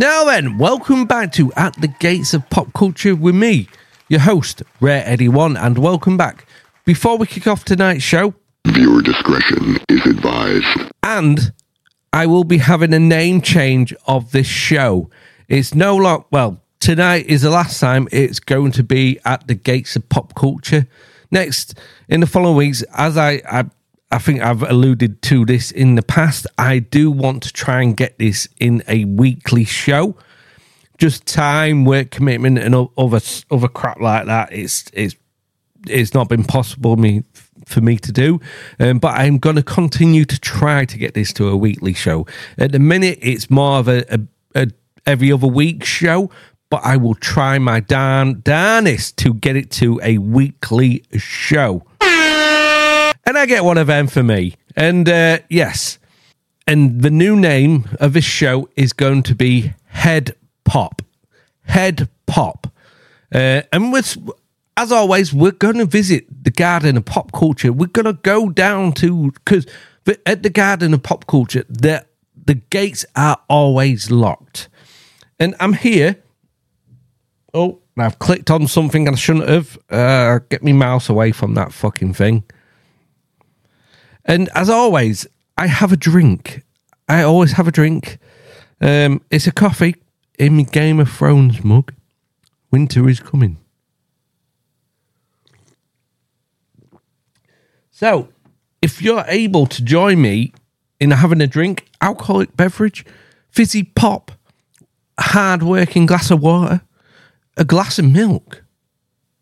Now then, welcome back to At the Gates of Pop Culture with me, your host, Rare Eddie One, and welcome back. Before we kick off tonight's show, Viewer discretion is advised. and I will be having a name change of this show. It's no longer, well, tonight is the last time it's going to be at the gates of pop culture. Next, in the following weeks, as I, I, I think I've alluded to this in the past, I do want to try and get this in a weekly show. Just time, work commitment, and other other crap like that. It's it's it's not been possible me for me to do um, but i'm going to continue to try to get this to a weekly show at the minute it's more of a, a, a every other week show but i will try my darn darnest to get it to a weekly show and i get one of them for me and uh, yes and the new name of this show is going to be head pop head pop uh, and with, as always, we're going to visit the Garden of Pop Culture. We're going to go down to because at the Garden of Pop Culture, the the gates are always locked, and I'm here. Oh, I've clicked on something I shouldn't have. Uh, get me mouse away from that fucking thing. And as always, I have a drink. I always have a drink. Um, it's a coffee in Game of Thrones mug. Winter is coming. So, if you're able to join me in having a drink, alcoholic beverage, fizzy pop, hard working glass of water, a glass of milk,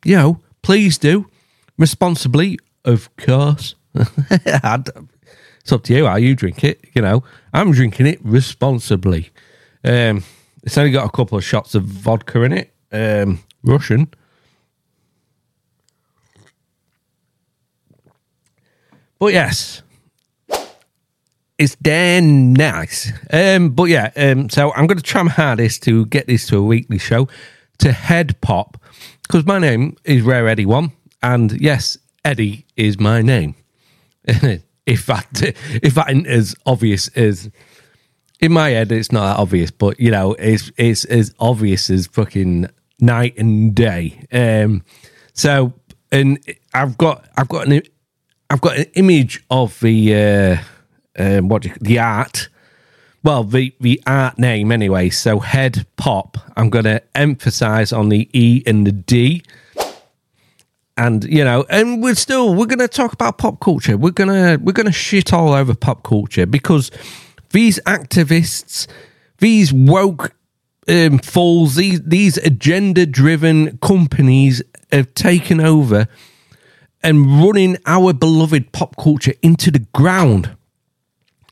you know, please do. Responsibly, of course. it's up to you how you drink it. You know, I'm drinking it responsibly. Um, it's only got a couple of shots of vodka in it. Um, Russian. But yes, it's damn nice. Um, but yeah, um, so I'm going to try my hardest to get this to a weekly show to head pop because my name is Rare Eddie One, and yes, Eddie is my name. if that if that isn't as obvious as in my head, it's not that obvious, but you know, it's it's as obvious as fucking night and day. Um, so, and I've got I've got an I've got an image of the uh, um, what you, the art. Well, the the art name anyway. So head pop. I'm going to emphasize on the E and the D. And you know, and we're still we're going to talk about pop culture. We're gonna we're gonna shit all over pop culture because these activists, these woke um, fools, these these agenda driven companies have taken over and running our beloved pop culture into the ground.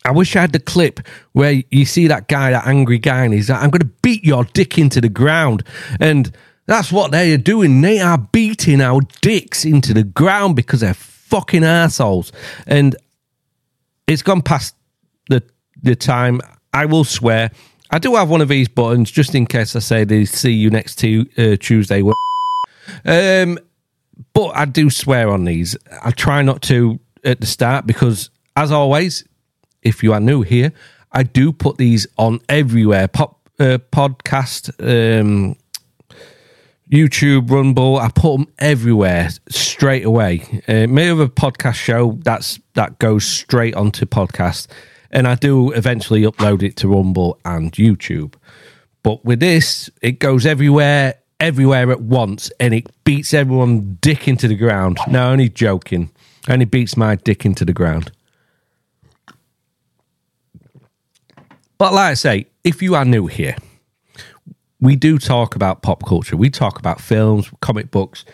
I wish I had the clip where you see that guy, that angry guy, and he's like, I'm going to beat your dick into the ground. And that's what they are doing. They are beating our dicks into the ground because they're fucking assholes. And it's gone past the the time. I will swear. I do have one of these buttons just in case I say they see you next to uh, Tuesday. Um, but I do swear on these. I try not to at the start because, as always, if you are new here, I do put these on everywhere. Pop uh, podcast, um, YouTube, Rumble. I put them everywhere straight away. Uh, may have a podcast show that's that goes straight onto podcast, and I do eventually upload it to Rumble and YouTube. But with this, it goes everywhere, everywhere at once, and it beats everyone dick into the ground. No, only joking. Only beats my dick into the ground. But like I say, if you are new here, we do talk about pop culture. We talk about films, comic books,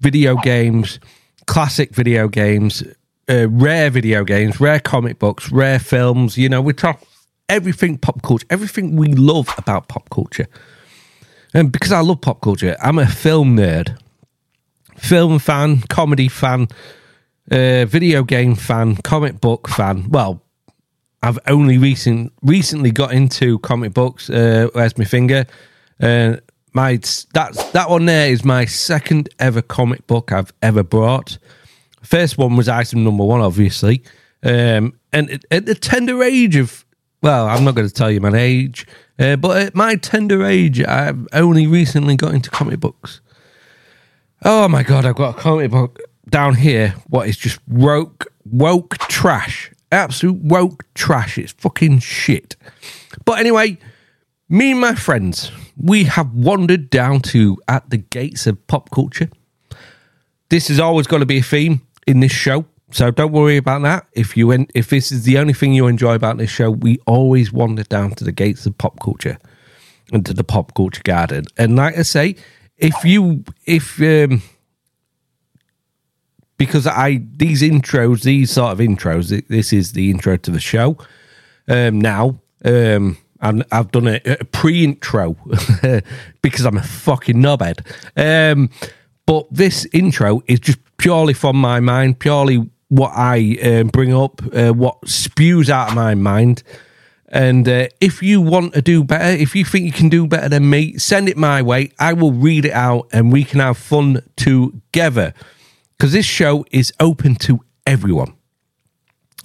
video games, classic video games, uh, rare video games, rare comic books, rare films. You know, we talk everything pop culture, everything we love about pop culture. And because I love pop culture, I'm a film nerd, film fan, comedy fan, uh, video game fan, comic book fan. Well, I've only recent recently got into comic books. Uh, where's my finger? Uh, my that's that one there is my second ever comic book I've ever brought. First one was item number one, obviously, um, and at, at the tender age of well, I'm not going to tell you my age, uh, but at my tender age, I've only recently got into comic books. Oh my god, I've got a comic book down here. What is just woke, woke trash, absolute woke trash. It's fucking shit. But anyway, me and my friends, we have wandered down to at the gates of pop culture. This is always going to be a theme in this show. So don't worry about that. If you en- if this is the only thing you enjoy about this show, we always wander down to the gates of pop culture and to the pop culture garden. And like I say, if you if um because I these intros, these sort of intros, this is the intro to the show. Um now, um and I've done a, pre-intro because I'm a fucking knobhead. Um but this intro is just purely from my mind, purely what I uh, bring up, uh, what spews out of my mind. And uh, if you want to do better, if you think you can do better than me, send it my way. I will read it out and we can have fun together. Because this show is open to everyone.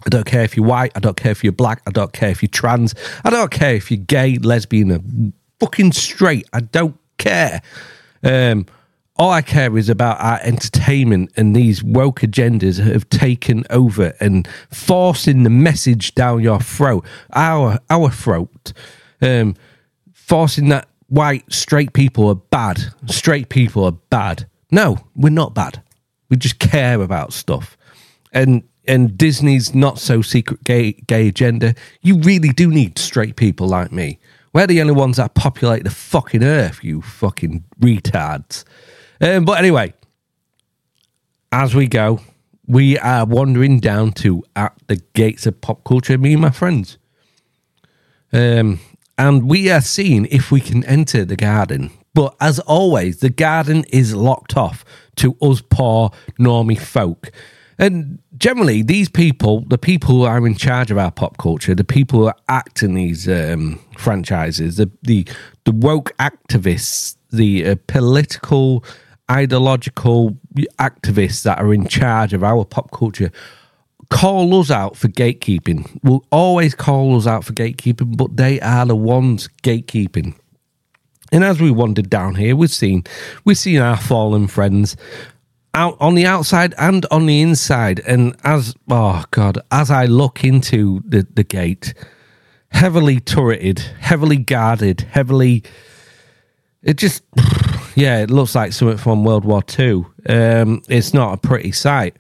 I don't care if you're white. I don't care if you're black. I don't care if you're trans. I don't care if you're gay, lesbian, fucking straight. I don't care. Um, all I care is about our entertainment and these woke agendas have taken over and forcing the message down your throat, our our throat, um, forcing that white straight people are bad, straight people are bad. No, we're not bad. We just care about stuff, and and Disney's not so secret gay gay agenda. You really do need straight people like me. We're the only ones that populate the fucking earth. You fucking retards. Um, but anyway, as we go, we are wandering down to at the gates of pop culture, me and my friends. Um, and we are seeing if we can enter the garden. But as always, the garden is locked off to us poor normie folk. And generally, these people, the people who are in charge of our pop culture, the people who act in these um, franchises, the, the the woke activists, the uh, political ideological activists that are in charge of our pop culture call us out for gatekeeping. Will always call us out for gatekeeping, but they are the ones gatekeeping. And as we wandered down here, we've seen we've seen our fallen friends out on the outside and on the inside. And as oh god, as I look into the, the gate, heavily turreted, heavily guarded, heavily it just yeah, it looks like something from World War Two. Um, it's not a pretty sight,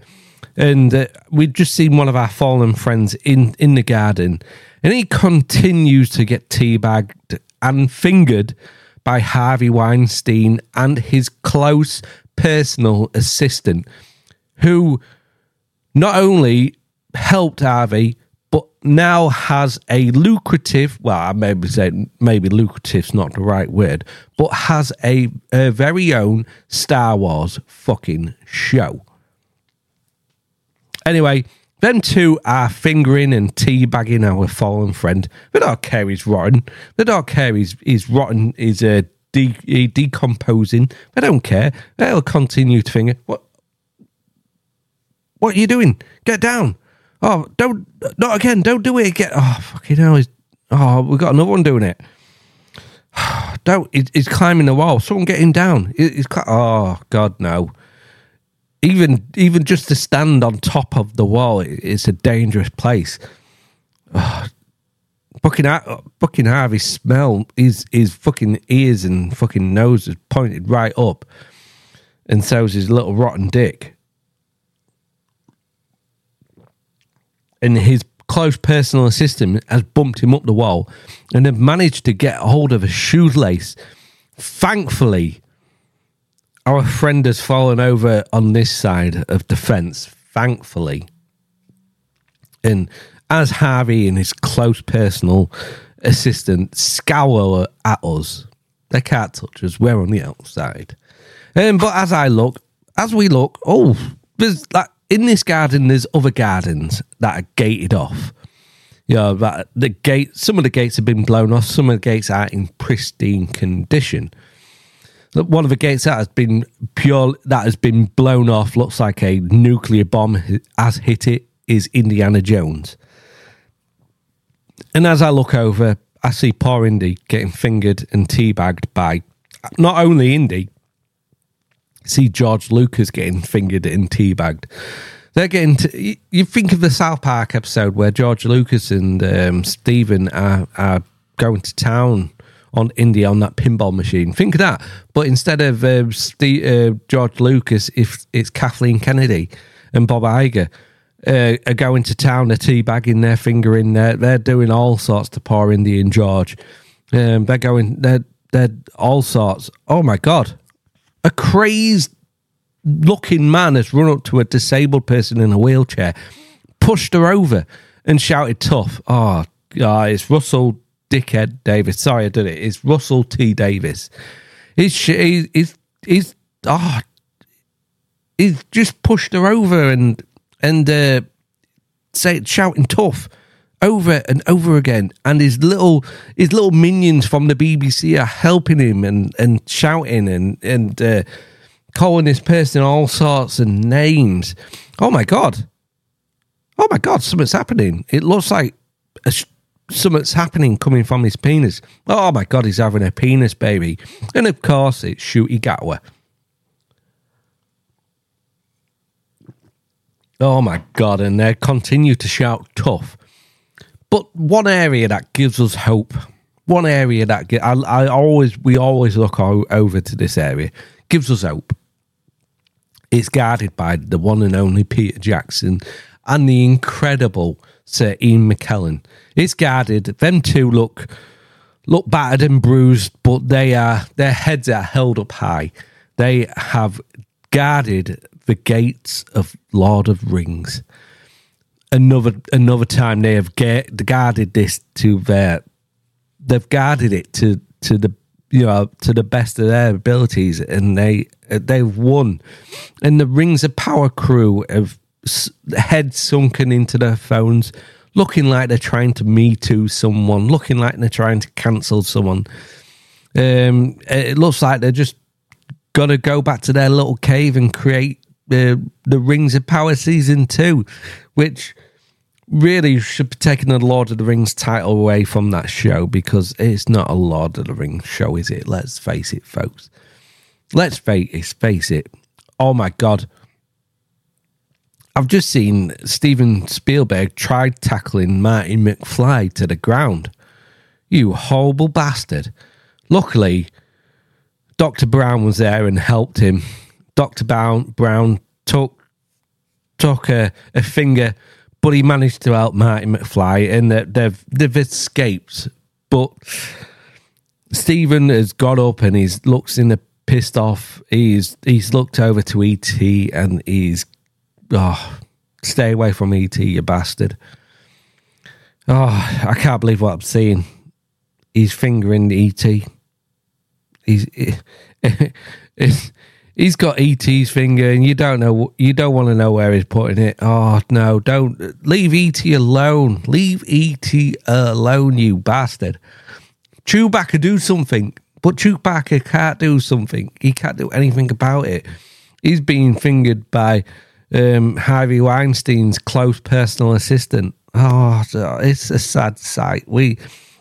and uh, we've just seen one of our fallen friends in in the garden, and he continues to get teabagged and fingered by Harvey Weinstein and his close personal assistant, who not only helped Harvey but now has a lucrative well i maybe say maybe lucrative's not the right word but has a, very own star wars fucking show. Anyway them two are fingering and teabagging our fallen friend. They don't care he's rotten. They don't care he's, he's rotten is uh, de- eh, decomposing they don't care they'll continue to finger what what are you doing get down Oh, don't, not again. Don't do it again. Oh, fucking hell. He's, oh, we've got another one doing it. don't, he's, he's climbing the wall. Someone get him down. He's, oh, God, no. Even, even just to stand on top of the wall, it's a dangerous place. Oh, fucking, fucking Harvey's smell, his, his fucking ears and fucking nose is pointed right up. And so's his little rotten dick. and his close personal assistant has bumped him up the wall and have managed to get hold of a shoelace. Thankfully, our friend has fallen over on this side of the fence. Thankfully. And as Harvey and his close personal assistant scowl at us, they can't touch us. We're on the outside. Um, but as I look, as we look, oh, there's like in this garden, there's other gardens that are gated off. You know, that the gate, some of the gates have been blown off, some of the gates are in pristine condition. One of the gates that has been pure, that has been blown off, looks like a nuclear bomb has hit it, is Indiana Jones. And as I look over, I see poor Indy getting fingered and teabagged by not only Indy, see George Lucas getting fingered and teabagged. They're getting to, you think of the South Park episode where George Lucas and um, Steven are, are going to town on Indy on that pinball machine. Think of that. But instead of uh, Steve, uh, George Lucas, if it's Kathleen Kennedy and Bob Iger uh, are going to town, they're teabagging their finger in there. They're doing all sorts to poor Indian George. Um, they're going, they're, they're all sorts. Oh my God. A crazed looking man has run up to a disabled person in a wheelchair, pushed her over, and shouted tough. Oh, oh it's Russell Dickhead Davis. Sorry, I did it. It's Russell T. Davies. He's he's he's, he's oh, he's just pushed her over and and uh, say shouting tough over and over again. And his little his little minions from the BBC are helping him and and shouting and and uh, calling this person all sorts of names. Oh my god! Oh my god! Something's happening. It looks like a something's happening coming from his penis. Oh my god, he's having a penis baby. And of course, it's Ncuti Gatwa. Oh my god, and they continue to shout tough. But one area that gives us hope, one area that I, I always we always look over to this area gives us hope. It's guarded by the one and only Peter Jackson and the incredible Sir Ian McKellen. It's guarded. Them two look look battered and bruised, but they are their heads are held up high. They have guarded the gates of Lord of Rings. Another another time they have guarded this to their they've guarded it to to the you know to the best of their abilities, and they they've won. And the Rings of Power crew have heads sunken into their phones, looking like they're trying to me too someone, looking like they're trying to cancel someone. Um, it looks like they're just to go back to their little cave and create the the Rings of Power season two, which really should be taking the Lord of the Rings title away from that show because it's not a Lord of the Rings show, is it? Let's face it, folks. Let's face, face it. Oh my God. I've just seen Steven Spielberg try tackling Marty McFly to the ground. You horrible bastard. Luckily, Dr. Brown was there and helped him. Dr. Brown, Brown took took a, a finger, but he managed to help Martin McFly and they've, they've escaped. But Stephen has got up and he's looks in the pissed off. He's he's looked over to ET and he's oh, stay away from ET, you bastard. Oh, I can't believe what I'm seeing. He's fingering ET. He's it's, he's got ET's finger, and you don't know you don't want to know where he's putting it. Oh no, don't leave ET alone. Leave ET alone, you bastard. Chewbacca do something, but Chewbacca can't do something. He can't do anything about it. He's being fingered by um, Harvey Weinstein's close personal assistant. Oh, it's a sad sight. We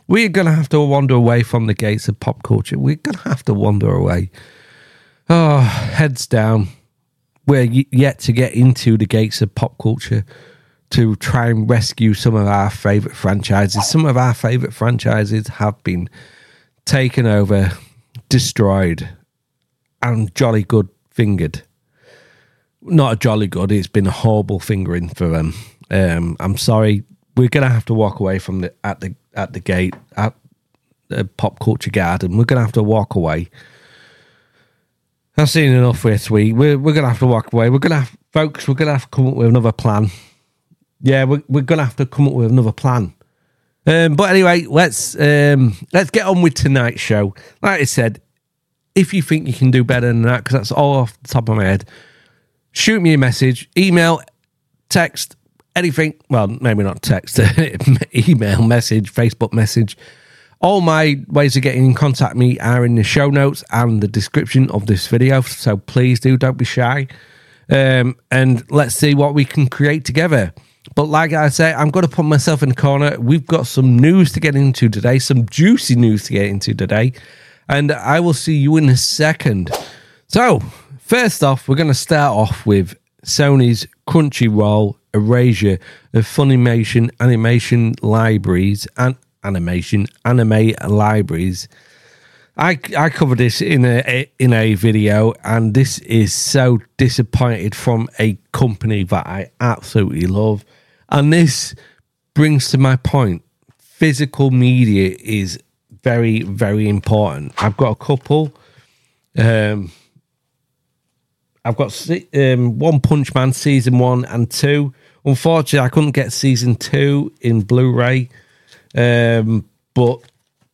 we're gonna have to wander away from the gates of pop culture. We're gonna have to wander away. Oh, heads down. We're yet to get into the gates of pop culture to try and rescue some of our favorite franchises. Some of our favorite franchises have been taken over, destroyed, and jolly good fingered not a jolly good. It's been a horrible fingering for them. Um, I'm sorry. We're gonna have to walk away from the at the at the gate at the pop culture garden. We're gonna have to walk away. I've seen enough for this week. We're we're gonna have to walk away. We're gonna have, folks. We're gonna have to come up with another plan. Yeah, we're we're gonna have to come up with another plan. Um, but anyway, let's um, let's get on with tonight's show. Like I said, if you think you can do better than that, because that's all off the top of my head, shoot me a message, email, text, anything. Well, maybe not text, email, message, Facebook message. All my ways of getting in contact me are in the show notes and the description of this video. So please do, don't be shy. Um, and let's see what we can create together. But like I say, I'm going to put myself in the corner. We've got some news to get into today, some juicy news to get into today. And I will see you in a second. So, first off, we're going to start off with Sony's Crunchyroll erasure of Funimation animation libraries and animation anime libraries. I I covered this in a in a video, and this is so disappointed from a company that I absolutely love, and this brings to my point: physical media is very very important. I've got a couple. Um, I've got um, One Punch Man season one and two. Unfortunately, I couldn't get season two in Blu-ray, um, but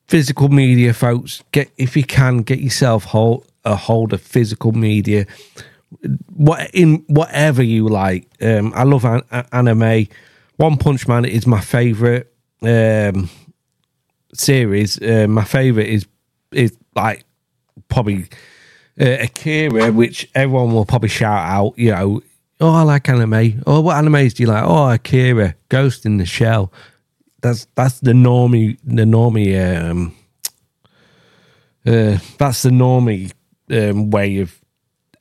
physical media, folks, get if you can get yourself hold a hold of physical media. What in whatever you like. Um, I love an, anime. One Punch Man is my favorite um, series. Uh, my favorite is is like probably uh, Akira, which everyone will probably shout out. You know, oh, I like anime. Oh, what animes do you like? Oh, Akira, Ghost in the Shell. That's that's the normie, the normie. Um, uh, that's the normie um, way of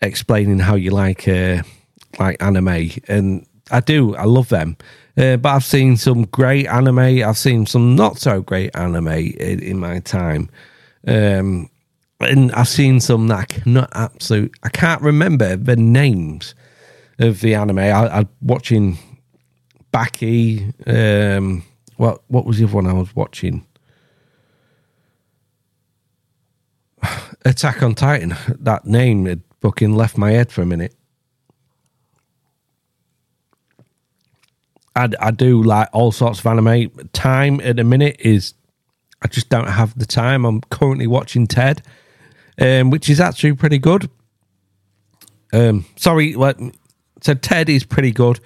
explaining how you like uh, like anime, and I do. I love them. Uh, but I've seen some great anime. I've seen some not so great anime in, in my time. Um, and I've seen some that I cannot absolute. I can't remember the names of the anime. I, am watching Baki. Um, what what was the other one I was watching? Attack on Titan. That name had fucking left my head for a minute. I, I do like all sorts of anime. Time at the minute is I just don't have the time. I'm currently watching Ted um, which is actually pretty good. Um, sorry, like, so Ted is pretty good,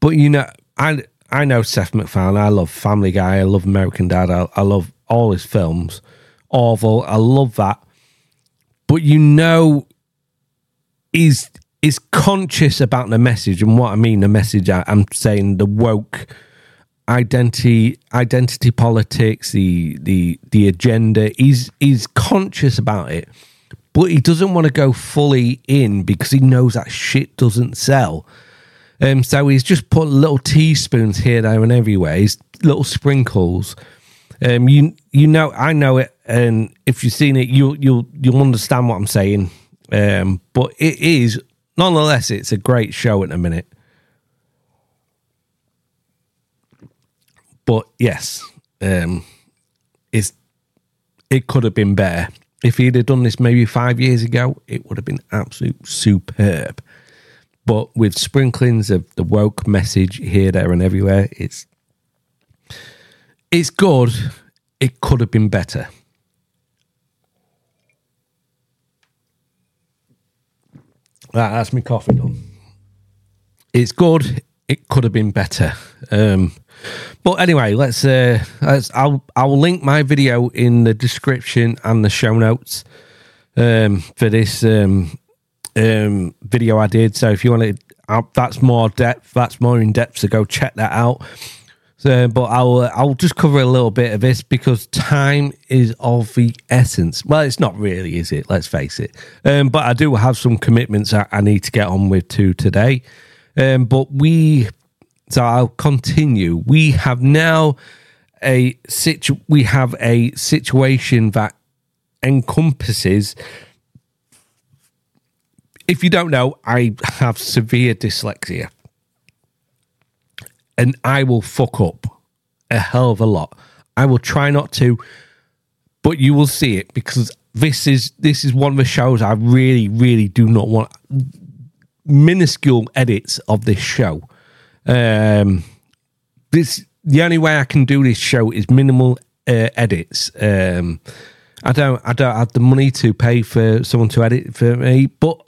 but you know, I I know Seth MacFarlane. I love Family Guy. I love American Dad. I, I love all his films. Orville. I love that. But you know, he's is conscious about the message and what I mean. The message I, I'm saying the woke identity identity politics the the the agenda he's he's conscious about it but he doesn't want to go fully in because he knows that shit doesn't sell um so he's just put little teaspoons here there and everywhere he's little sprinkles um you you know i know it and if you've seen it you you'll you'll understand what i'm saying um but it is nonetheless it's a great show at the minute But yes, um, it's it could have been better. If he'd have done this maybe five years ago, it would have been absolute superb. But with sprinklings of the woke message here, there, and everywhere, it's it's good. It could have been better. that's my coffee done. It's good. It could have been better. Um, but anyway, let's. Uh, let's. I'll. I'll link my video in the description and the show notes um, for this um, um, video I did. So if you want to, that's more depth. That's more in depth. So go check that out. So, but I'll I'll just cover a little bit of this because time is of the essence. Well, it's not really, is it? Let's face it. Um, but I do have some commitments I, I need to get on with too today. Um, but we so I'll continue. We have now a situ- we have a situation that encompasses if you don't know, I have severe dyslexia. And I will fuck up a hell of a lot. I will try not to, but you will see it because this is this is one of the shows I really, really do not want minuscule edits of this show. Um, this the only way I can do this show is minimal uh, edits. Um, I don't I don't have the money to pay for someone to edit for me, but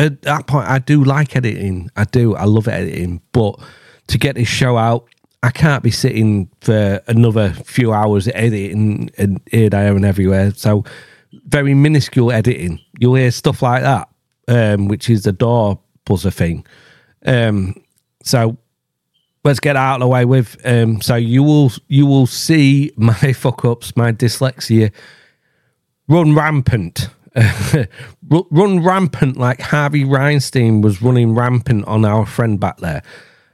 at that point I do like editing. I do. I love editing, but to get this show out, I can't be sitting for another few hours editing and here, there, and everywhere. So very minuscule editing. You'll hear stuff like that, um, which is the door buzzer thing. Um, so let's get out of the way with. Um, so you will you will see my fuck ups, my dyslexia run rampant. run rampant like Harvey Weinstein was running rampant on our friend back there.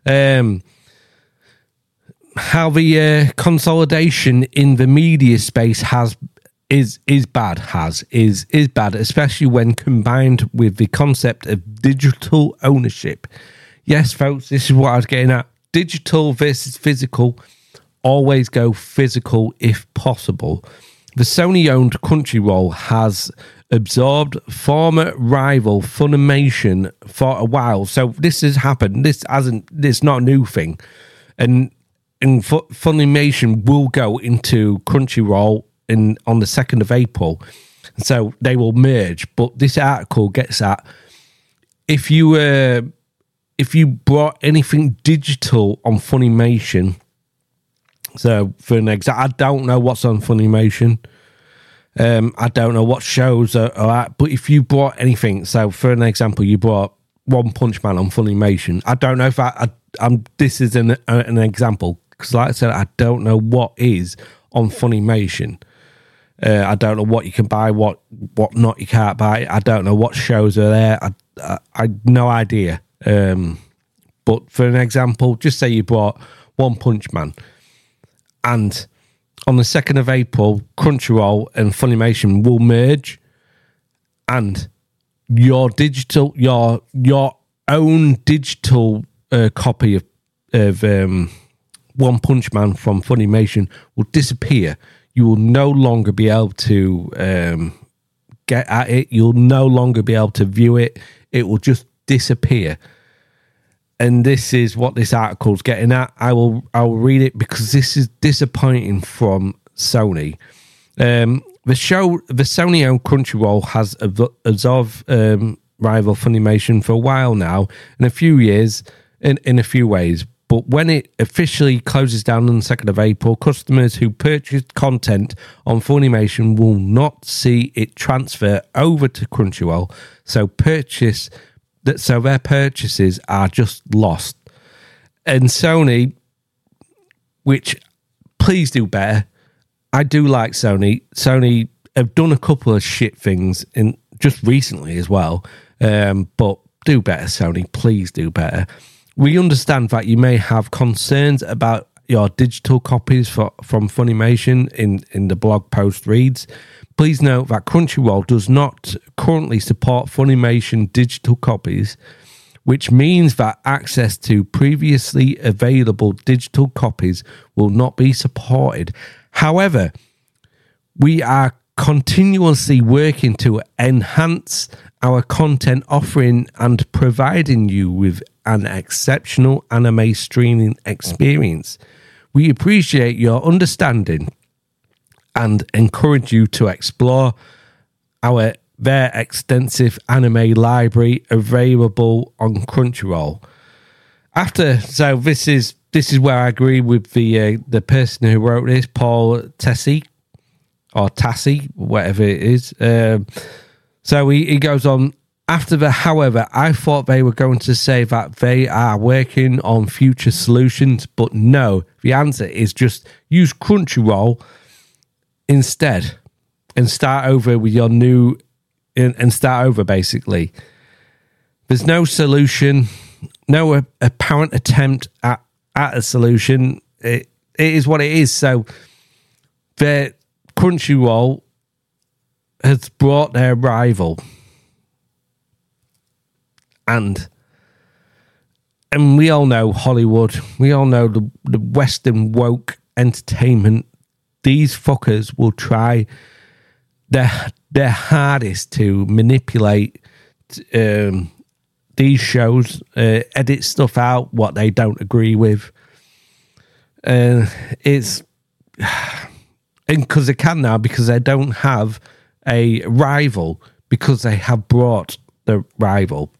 Um, how the uh, consolidation in the media space has is is bad has is is bad especially when combined with the concept of digital ownership. Yes folks this is what i was getting at. Digital versus physical. Always go physical if possible. The sony owned crunchyroll has absorbed former rival funimation for a while so this has happened this hasn't this not a new thing and and Funimation will go into Crunchyroll in on the second of April, so they will merge. But this article gets at if you uh, if you brought anything digital on Funimation. So for an example, I don't know what's on Funimation. Um, I don't know what shows are, are at, but if you brought anything, so for an example, you brought One Punch Man on Funimation. I don't know if I, I am This is an an example because, like I said, I don't know what is on Funimation. Uh, I don't know what you can buy, what what not you can't buy. I don't know what shows are there. I I, I no idea. Um, but for an example, just say you bought One Punch Man, and on the second of April, Crunchyroll and Funimation will merge, and your digital your your own digital uh, copy of of um, one Punch Man from Funimation will disappear. You will no longer be able to um, get at it. You'll no longer be able to view it. It will just disappear. And this is what this article is getting at. I will I will read it because this is disappointing from Sony. Um, the show, the Sony owned Crunchyroll has absorbed um, rival Funimation for a while now, in a few years, in, in a few ways. But when it officially closes down on the 2nd of April, customers who purchased content on Funimation will not see it transfer over to Crunchyroll. So purchase that so their purchases are just lost. And Sony, which please do better. I do like Sony. Sony have done a couple of shit things in just recently as well. Um, but do better, Sony. Please do better. We understand that you may have concerns about your digital copies for, from Funimation in, in the blog post reads. Please note that Crunchyroll does not currently support Funimation digital copies, which means that access to previously available digital copies will not be supported. However, we are continuously working to enhance our content offering and providing you with an exceptional anime streaming experience. We appreciate your understanding and encourage you to explore our their extensive anime library available on Crunchyroll. After so this is this is where I agree with the uh, the person who wrote this, Paul Tessie or Tassie, whatever it is. Um, so he, he goes on after the, however, I thought they were going to say that they are working on future solutions, but no, the answer is just use Crunchyroll instead and start over with your new and start over basically. There's no solution, no apparent attempt at, at a solution. It, it is what it is. So the Crunchyroll has brought their rival and and we all know Hollywood. We all know the the Western woke entertainment. These fuckers will try their their hardest to manipulate um, these shows, uh, edit stuff out what they don't agree with. Uh, it's because they can now because they don't have a rival because they have brought the rival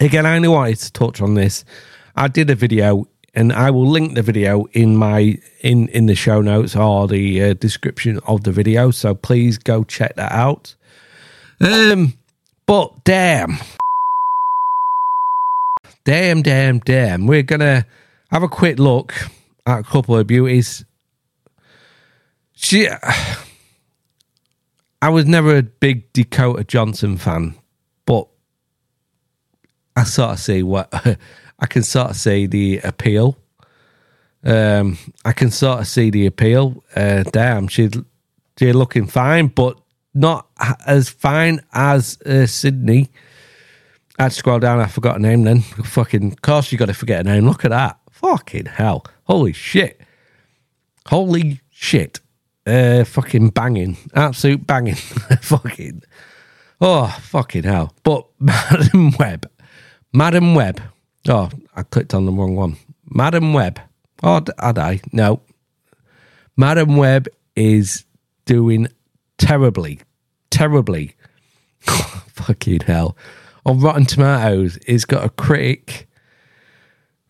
again, I only wanted to touch on this. I did a video, and I will link the video in my in in the show notes or the uh, description of the video. So please go check that out. Um, but damn, damn, damn, damn, we're gonna have a quick look at a couple of beauties. She, I was never a big Dakota Johnson fan, but I sort of see what I can sort of see the appeal. Um, I can sort of see the appeal. Uh, damn, she's she's looking fine, but not as fine as uh, Sydney. I'd scroll down. I forgot her name. Then fucking, of course, you got to forget her name. Look at that. Fucking hell. Holy shit. Holy shit. Uh, fucking banging. Absolute banging. fucking. Oh, fucking hell. But Madam Web. Madam Web. Oh, I clicked on the wrong one. Madam Web. Oh, had I? No. Madam Web is doing terribly. Terribly. fucking hell. On Rotten Tomatoes, it's got a critic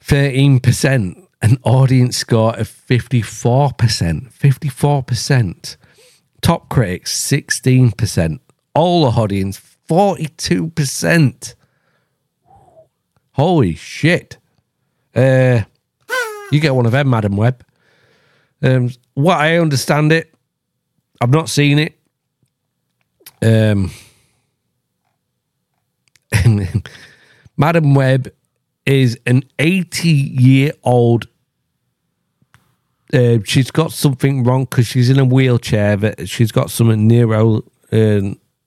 13%, an audience score of 54%. 54%. Top critics, 16%. All the audience, 42%. Holy shit. Uh, you get one of them, Madam Web. Um, what I understand it, I've not seen it. Um, Madam Web is an 80 year old. Uh, she's got something wrong because she's in a wheelchair. That she's got some neuro, uh,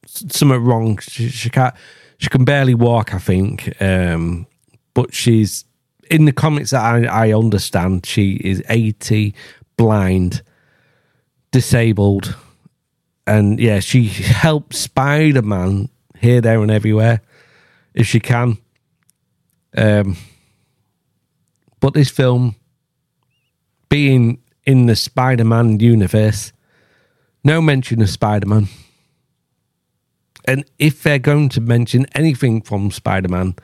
something wrong. She, she, can't. She can barely walk. I think. Um, but she's in the comics that I, I understand. She is 80, blind, disabled, and yeah, she helps Spider Man here, there, and everywhere if she can. Um, but this film, being in the Spider Man universe, no mention of Spider Man. And if they're going to mention anything from Spider Man,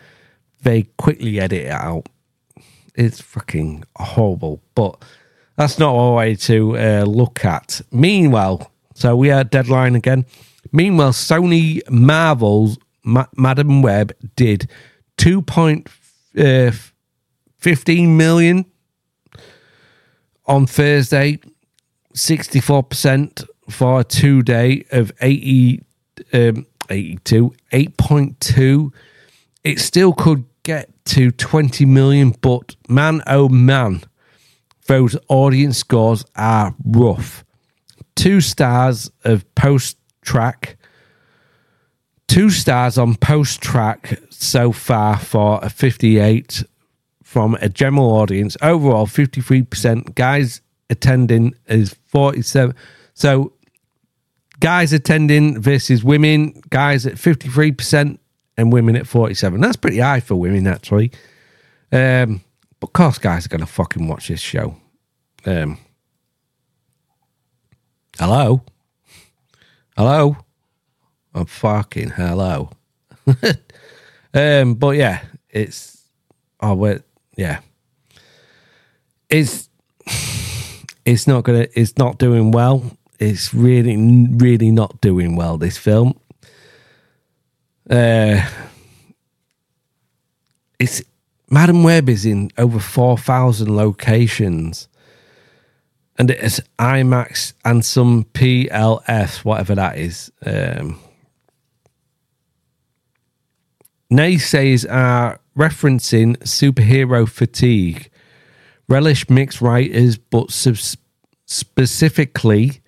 they quickly edit it out. It's fucking horrible. But that's not a way to uh, look at. Meanwhile, so we are deadline again. Meanwhile, Sony Marvel's Ma- Madam Web did 2.15 uh, million on Thursday, 64% for a two day of 80, um, 82, 8.2. It still could get to 20 million, but man, oh man, those audience scores are rough. Two stars of post track two stars on PostTrak so far for a 58 from a general audience. Overall, 53%. Guys attending is 47. So, guys attending versus women, guys at 53% and women at 47. That's pretty high for women, actually. Um, but of course, guys are going to fucking watch this show. Um, hello? Hello? I'm fucking hello. um, but yeah, it's oh well, yeah. It's it's not gonna it's not doing well. It's really really not doing well. This film. Uh, it's Madam Web is in over four thousand locations and it is IMAX and some PLS, whatever that is. Um, Naysayers are referencing superhero fatigue. Relish mixed writers, but sub- specifically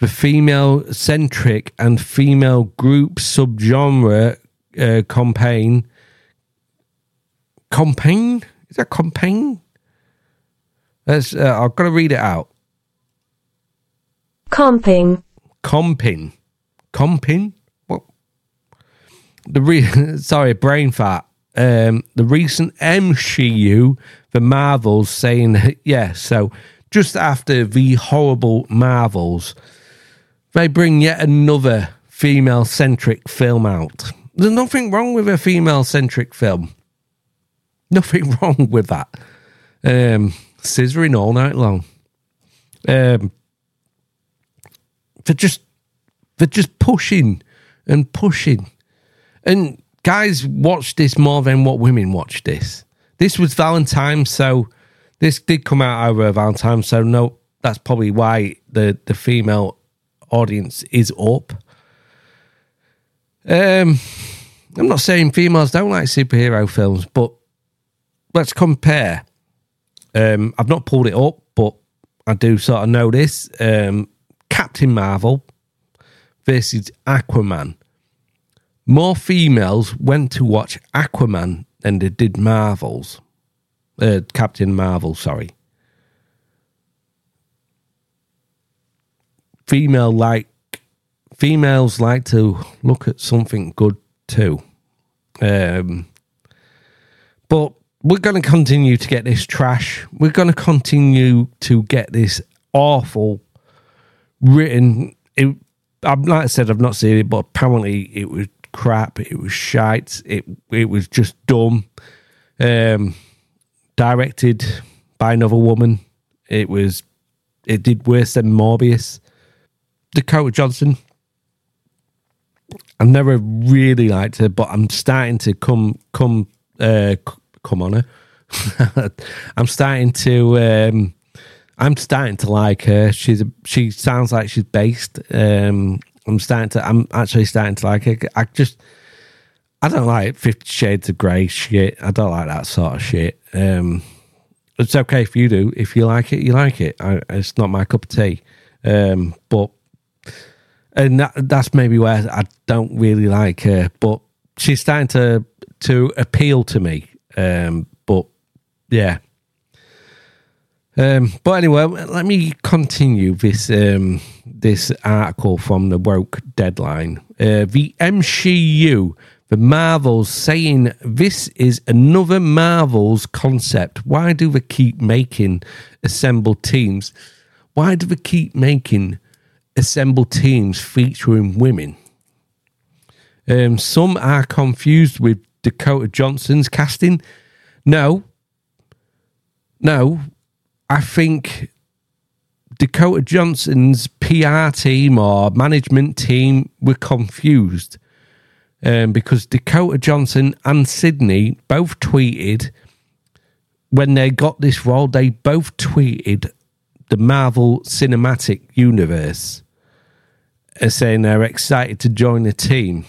the female centric and female group subgenre uh, campaign. Campaign? Is that campaign? That's, uh, I've got to read it out. Comping. Comping. Comping? What? the re- sorry, brain fat. Um, the recent MCU, the Marvels, saying yeah. So just after the horrible Marvels, they bring yet another female centric film out. There's nothing wrong with a female centric film. Nothing wrong with that. Um, scissoring all night long. Um, they're just they're just pushing and pushing and guys watch this more than what women watch this. This was Valentine's, so this did come out over Valentine's, so no, that's probably why the the female audience is up. Um, I'm not saying females don't like superhero films, but let's compare. Um, I've not pulled it up, but I do sort of know this. Um, Captain Marvel versus Aquaman. More females went to watch Aquaman than they did Marvels. Uh, Captain Marvel, sorry. Female like females like to look at something good too. Um, but we're going to continue to get this trash. We're going to continue to get this awful written. It, I'm like I said, I've not seen it, but apparently it was crap. It was shite. It it was just dumb. Um, directed by another woman. It was. It did worse than Morbius. Dakota Johnson. I've never really liked her, but I'm starting to come come uh, come on her. I'm starting to um, I'm starting to like her. She's a, she sounds like she's based. Um, I'm starting to I'm actually starting to like her. I just I don't like Fifty Shades of Grey shit. I don't like that sort of shit. Um, it's okay if you do. If you like it, you like it. I, it's not my cup of tea. Um, but and that, that's maybe where I don't really like her. But she's starting to to appeal to me. Um, but yeah. Um, but anyway, let me continue this um, this article from the woke deadline. Uh, the MCU, the Marvels, saying this is another Marvels concept. Why do they keep making assembled teams? Why do they keep making assembled teams featuring women? Um, some are confused with Dakota Johnson's casting. No, no, I think Dakota Johnson's PR team or management team were confused um, because Dakota Johnson and Sydney both tweeted when they got this role, they both tweeted the Marvel Cinematic Universe as saying they're excited to join the team.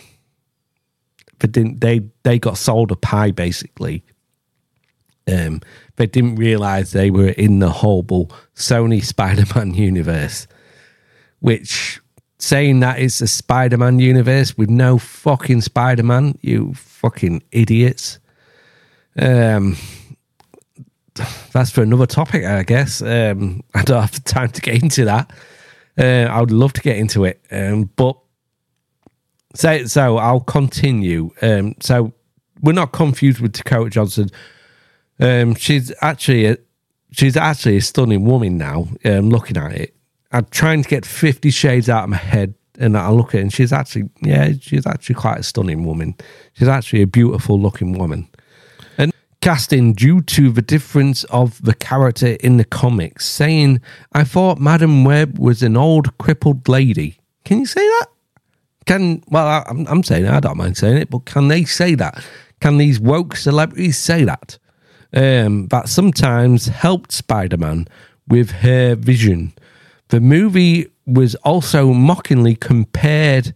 But didn't they they got sold a pie basically. Um, they didn't realize they were in the horrible Sony Spider Man universe, which saying that it's a Spider Man universe with no fucking Spider Man, you fucking idiots. Um, that's for another topic, I guess. Um, I don't have the time to get into that. Uh, I would love to get into it, um, but so so I'll continue. Um, so we're not confused with Dakota Johnson. Um, she's actually a, she's actually a stunning woman now. Um, looking at it, I'm trying to get Fifty Shades out of my head, and I look at it, and she's actually yeah, she's actually quite a stunning woman. She's actually a beautiful looking woman. Casting due to the difference of the character in the comics, saying, "I thought Madam Web was an old crippled lady." Can you say that? Can well, I, I'm, I'm saying it, I don't mind saying it, but can they say that? Can these woke celebrities say that? um, that sometimes helped Spider Man with her vision. The movie was also mockingly compared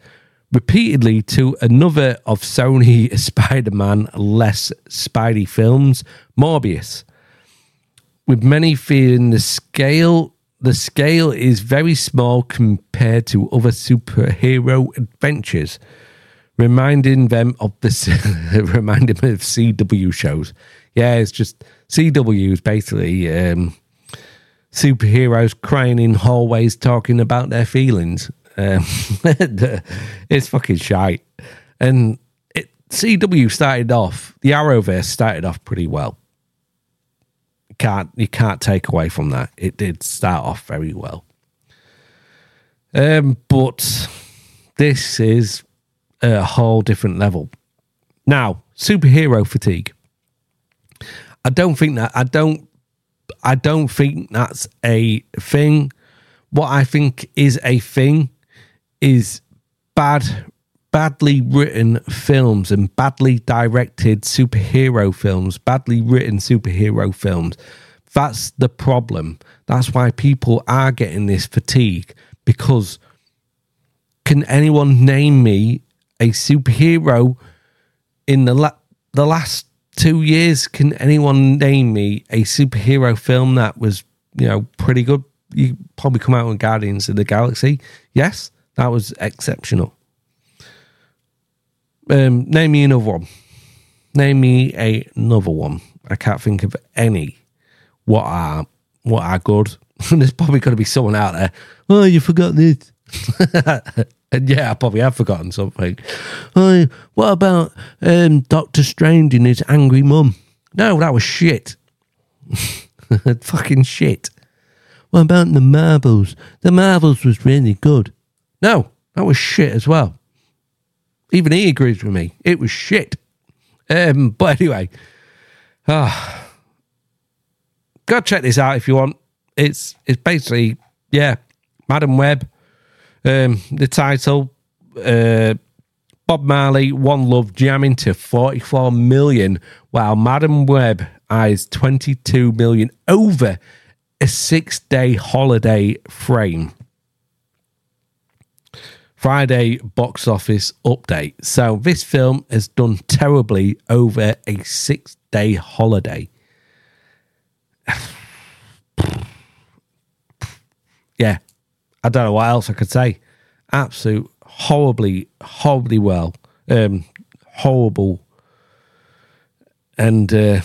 repeatedly to another of Sony Spider Man less Spidey films, Morbius, with many feeling the scale. The scale is very small compared to other superhero adventures, reminding them of the reminding them of CW shows yeah, it's just CW's basically um, superheroes crying in hallways talking about their feelings. Um, it's fucking shite. And it, CW started off, the Arrowverse started off pretty well. Can't you can't take away from that. It did start off very well. Um, but this is a whole different level. Now, superhero fatigue. I don't think that I don't I don't think that's a thing. What I think is a thing is bad badly written films and badly directed superhero films, badly written superhero films That's the problem. That's why people are getting this fatigue because can anyone name me a superhero in the la- the last two years? Can anyone name me a superhero film that was you know pretty good? You probably come out with Guardians of the Galaxy. Yes, that was exceptional. Um, name me another one. Name me another one. I can't think of any. What are what are good? There's probably going to be someone out there. Oh, you forgot this. and yeah, I probably have forgotten something. Oh, what about um, Doctor Strange and his angry mum? No, that was shit. Fucking shit. What about the Marvels? The Marvels was really good. No, that was shit as well. Even he agrees with me. It was shit. Um, but anyway, ah, go check this out if you want. It's it's basically yeah, Madam Web. Um, the title, uh, Bob Marley, One Love, jamming to 44 million, while Madam Web eyes 22 million over a six day holiday frame. Friday box office update. So, this film has done terribly over a six day holiday. yeah, I don't know what else I could say. Absolute horribly, horribly well. Um, horrible. And uh,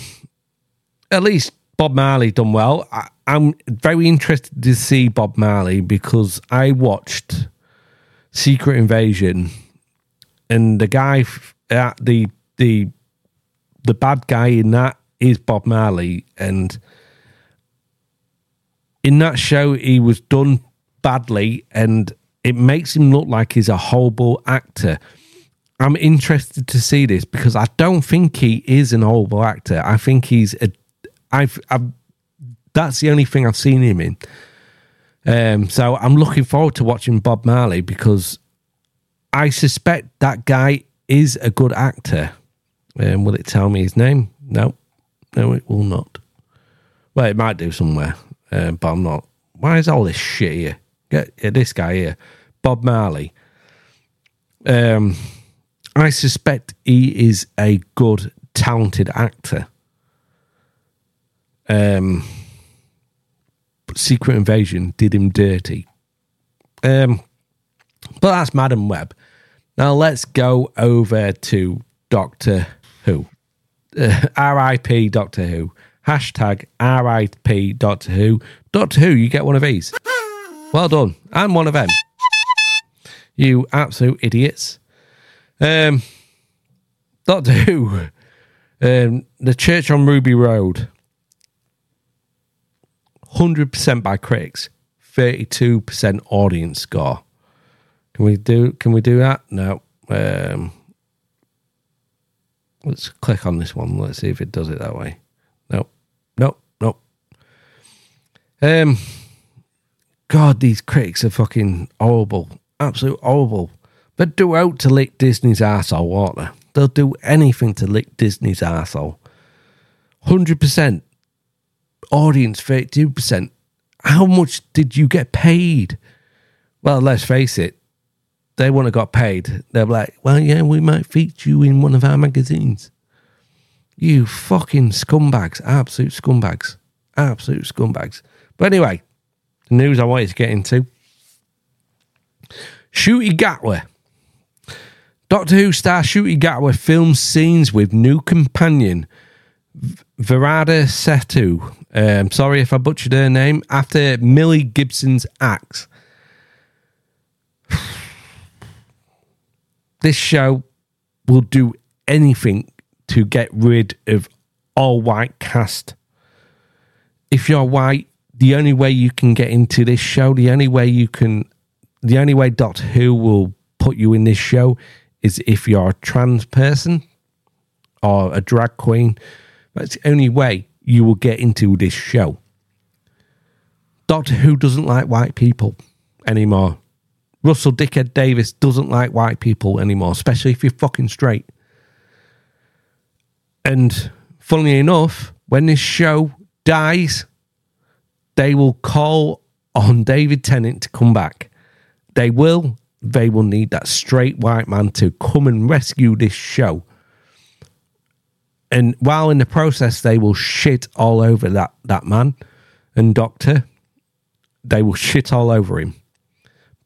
at least Bob Marley done well. I, I'm very interested to see Bob Marley because I watched Secret Invasion, and the guy, uh, the the the bad guy in that is Bob Marley, and in that show he was done badly, and it makes him look like he's a horrible actor. I'm interested to see this because I don't think he is an horrible actor. I think he's a. I've, I've that's the only thing I've seen him in. Um, so I'm looking forward to watching Bob Marley because I suspect that guy is a good actor. Um, will it tell me his name? No, no, it will not. Well, it might do somewhere, uh, but I'm not. Why is all this shit here? Get uh, this guy here, Bob Marley. Um, I suspect he is a good, talented actor. Um, Secret Invasion did him dirty. Um, but that's Madam Web. Now let's go over to Doctor Who. Uh, RIP Doctor Who. Hashtag RIP Doctor Who. Doctor Who, you get one of these. Well done. I'm one of them. You absolute idiots. Um, Doctor Who. Um, the Church on Ruby Road. 100% by critics, 32% audience score. Can we do can we do that? No. Um, let's click on this one. Let's see if it does it that way. No. No. No. Um God, these critics are fucking horrible. Absolute horrible. But do out to lick Disney's arsehole, won't they? They'll do anything to lick Disney's arsehole. 100% audience 32%. How much did you get paid? Well, let's face it, they wouldn't have got paid. They're like, well, yeah, we might feature you in one of our magazines. You fucking scumbags, absolute scumbags, absolute scumbags. But anyway, the news I wanted to get into Ncuti Gatwa. Doctor Who star Ncuti Gatwa films scenes with new companion Varada Sethu. Um, sorry if I butchered her name. After Millie Gibson's axe. this show will do anything to get rid of all white cast. If you're white, the only way you can get into this show, the only way you can, the only way Doctor Who will put you in this show is if you're a trans person or a drag queen. That's the only way you will get into this show. Doctor Who doesn't like white people anymore. Russell Dickhead Davies doesn't like white people anymore, especially if you're fucking straight. And funnily enough, when this show dies, they will call on David Tennant to come back. They will. They will need that straight white man to come and rescue this show. And while in the process, they will shit all over that, that man and doctor. They will shit all over him.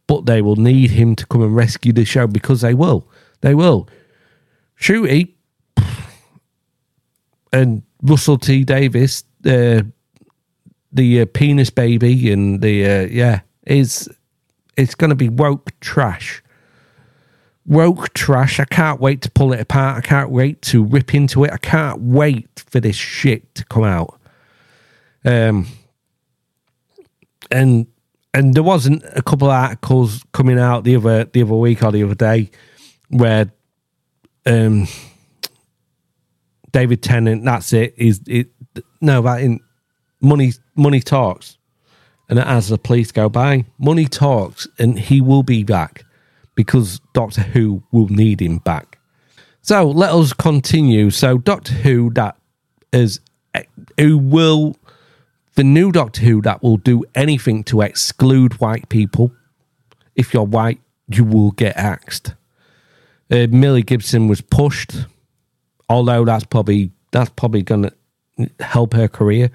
But they will need him to come and rescue the show because they will. They will. Ncuti and Russell T Davies uh, the uh, penis baby, and the uh, yeah, is it's going to be woke trash. Woke trash. I can't wait to pull it apart. I can't wait to rip into it. I can't wait for this shit to come out. Um, and and there wasn't a couple of articles coming out the other the other week or the other day where um David Tennant, that's it. Is it no that in money money talks. And as the police go by, money talks and he will be back because Doctor Who will need him back. So let us continue. So Doctor Who that is who will the new Doctor Who that will do anything to exclude white people. If you're white, you will get axed. Uh, Millie Gibson was pushed, although that's probably that's probably going to help her career.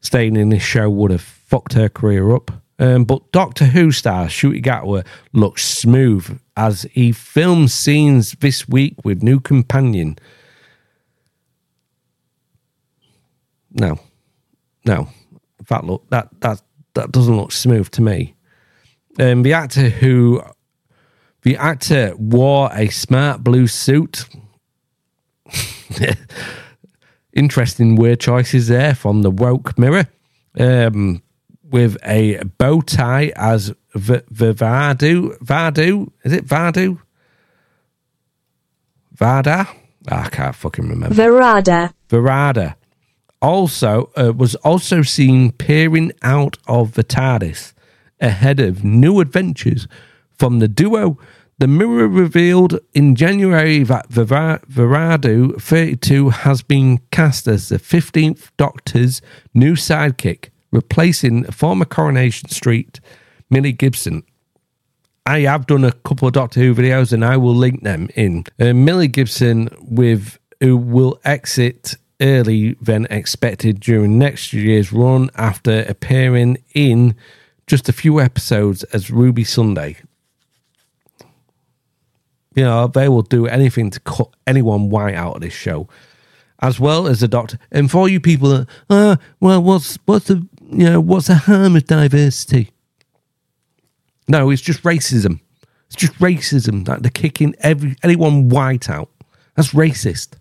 Staying in this show would have fucked her career up. Um, but Doctor Who star Ncuti Gatwa looks smooth as he films scenes this week with new companion. No, no, that look that that that doesn't look smooth to me. Um, the actor who the actor wore a smart blue suit. Interesting word choices there from the woke mirror. Um, with a bow tie as v- v- Vadu. Vadu? Is it Vadu? Vada? Ah, I can't fucking remember. Verada. Verada also uh, was also seen peering out of the TARDIS ahead of new adventures from the duo. The Mirror revealed in January that Ver- Veradu 32 has been cast as the 15th Doctor's new sidekick, replacing former Coronation Street Millie Gibson. I have done a couple of Doctor Who videos and I will link them in. Uh, Millie Gibson with who will exit early than expected during next year's run after appearing in just a few episodes as Ruby Sunday. You know, they will do anything to cut anyone white out of this show. As well as the doctor. And for you people uh, well, what's what's the you know, what's the harm of diversity? No, it's just racism. It's just racism that they're kicking every anyone white out. That's racist.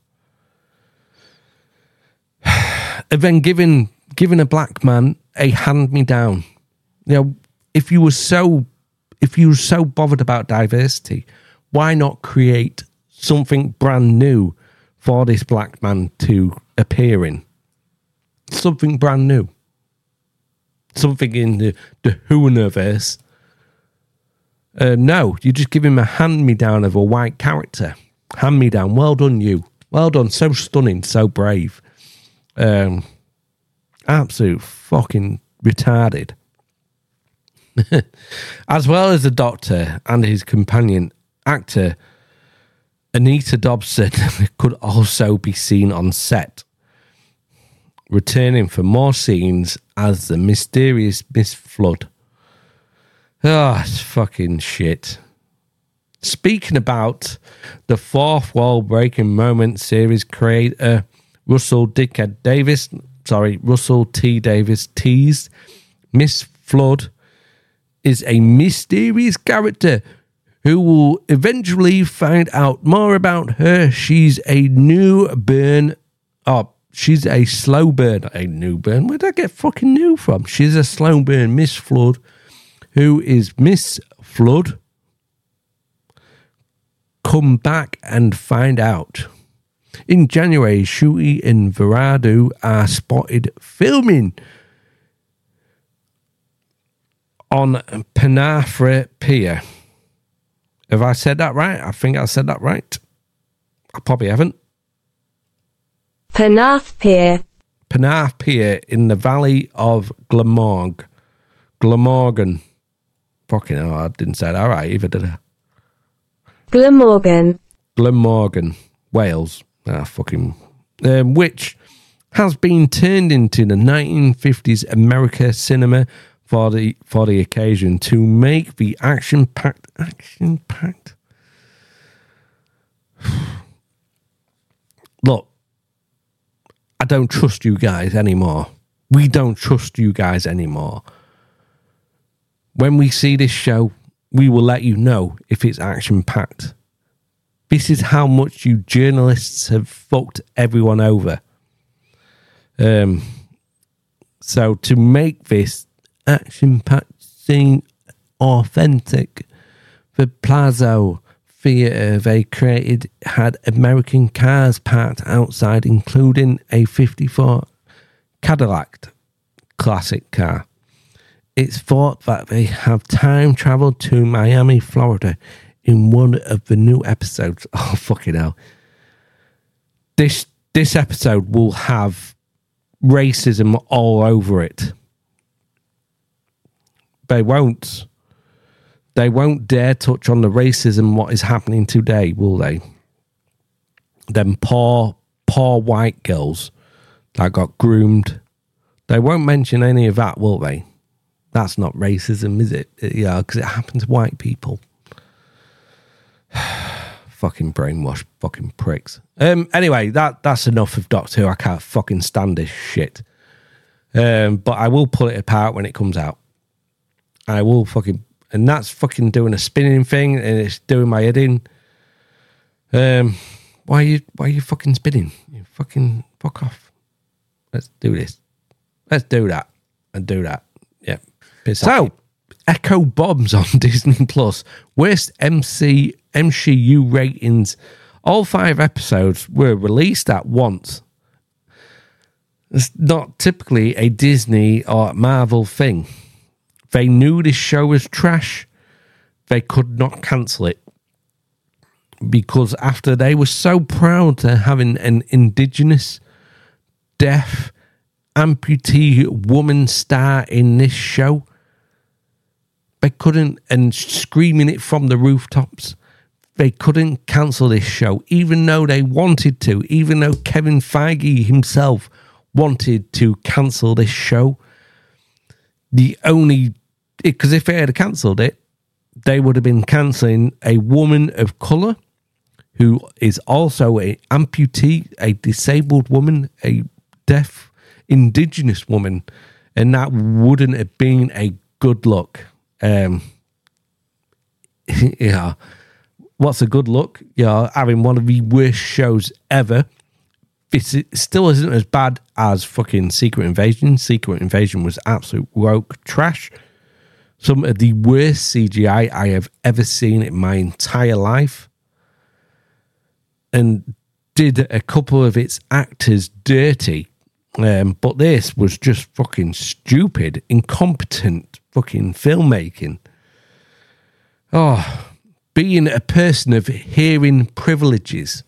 and then giving giving a black man a hand me down. You know, if you were so if you were so bothered about diversity, why not create something brand new for this black man to appear in? Something brand new. Something in the, the Whooniverse. Uh, no, you just give him a hand me down of a white character. Hand me down. Well done, you. Well done. So stunning, so brave. Um, absolute fucking retarded. As well as the doctor and his companion actor, Anita Dobson could also be seen on set, returning for more scenes as the mysterious Miss Flood. Ah, it's fucking shit. Speaking about the fourth wall breaking moment series creator Russell Dickhead Davies, sorry, Russell T. Davies teased Miss Flood is a mysterious character who will eventually find out more about her. She's a new burn. Oh, she's a slow burn. A new burn. Where'd I get fucking new from? She's a slow burn, Miss Flood, who is Miss Flood. Come back and find out. In January, Ncuti and Veradu are spotted filming on Penarthra Pier. Have I said that right? I think I said that right. I probably haven't. Penarth Pier. Penarth Pier in the valley of Glamorg. Glamorgan. Fucking hell, I didn't say that right either, did I? Glamorgan, Glamorgan, Wales. Ah, fucking. Um, which has been turned into the 1950s America cinema for the for the occasion to make the action packed action packed. Look, I don't trust you guys anymore. We don't trust you guys anymore. When we see this show, we will let you know if it's action packed. This is how much you journalists have fucked everyone over. Um, so to make this action packed scene authentic, the Plazo theatre they created had American cars parked outside, including a 54 Cadillac classic car. It's thought that they have time traveled to Miami, Florida in one of the new episodes. Oh, fucking hell. This, this episode will have racism all over it. They won't. They won't dare touch on the racism what is happening today, will they? Them poor, poor white girls that got groomed. They won't mention any of that, will they? That's not racism, is it? Yeah, because it happens to white people. fucking brainwashed fucking pricks. Um anyway, that that's enough of Doctor Who. I can't fucking stand this shit. Um, but I will pull it apart when it comes out. I will fucking and that's fucking doing a spinning thing and it's doing my head in. Um why are you why are you fucking spinning? You fucking fuck off. Let's do this. Let's do that and do that. Yeah. Piss off. So Echo Bombs on Disney Plus. Worst MC MCU ratings. All five episodes were released at once. It's not typically a Disney or Marvel thing. They knew this show was trash. They could not cancel it because after they were so proud to having an indigenous, deaf, amputee woman star in this show, they couldn't, and screaming it from the rooftops, they couldn't cancel this show, even though they wanted to, even though Kevin Feige himself wanted to cancel this show. The only, because if they had cancelled it, they would have been cancelling a woman of colour who is also a amputee, a disabled woman, a deaf indigenous woman, and that wouldn't have been a good look. Um, yeah, what's a good look? Yeah, having one of the worst shows ever. It's, it still isn't as bad as fucking Secret Invasion. Secret Invasion was absolute woke trash. Some of the worst CGI I have ever seen in my entire life. And did a couple of its actors dirty. Um, but this was just fucking stupid, incompetent fucking filmmaking. Oh, being a person of hearing privileges.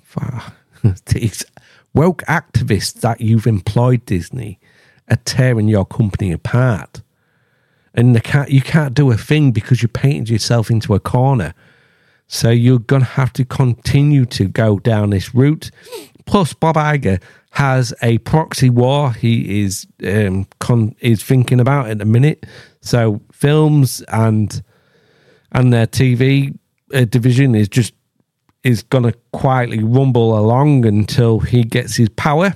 Fuck. These woke activists that you've employed, Disney, are tearing your company apart. And can't, you can't do a thing because you painted yourself into a corner. So you're going to have to continue to go down this route. Plus, Bob Iger has a proxy war he is um, con- is thinking about at the minute. So films and and their TV uh, division is just is going to quietly rumble along until he gets his power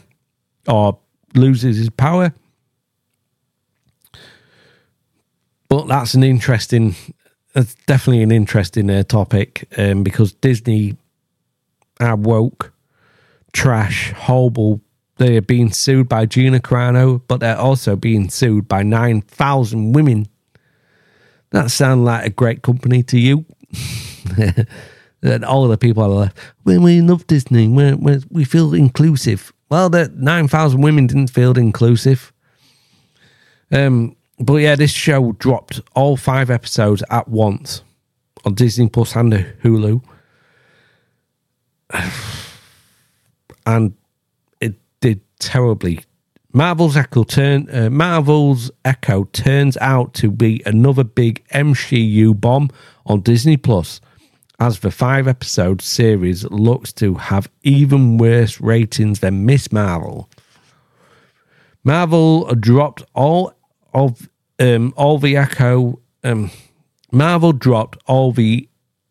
or loses his power. But that's an interesting, that's definitely an interesting uh, topic um, because Disney are woke, trash, horrible. They are being sued by Gina Carano, but they're also being sued by 9,000 women. That sounds like a great company to you. and all the people are like, well, we love Disney. we we we feel inclusive. Well, the 9,000 women didn't feel inclusive. Um, but yeah, this show dropped all five episodes at once on Disney Plus and Hulu. And it did terribly. Marvel's Echo turn uh, Marvel's Echo turns out to be another big MCU bomb on Disney Plus, as the five episode series looks to have even worse ratings than Miss Marvel. Marvel dropped all of um, all the Echo. Um, Marvel dropped all the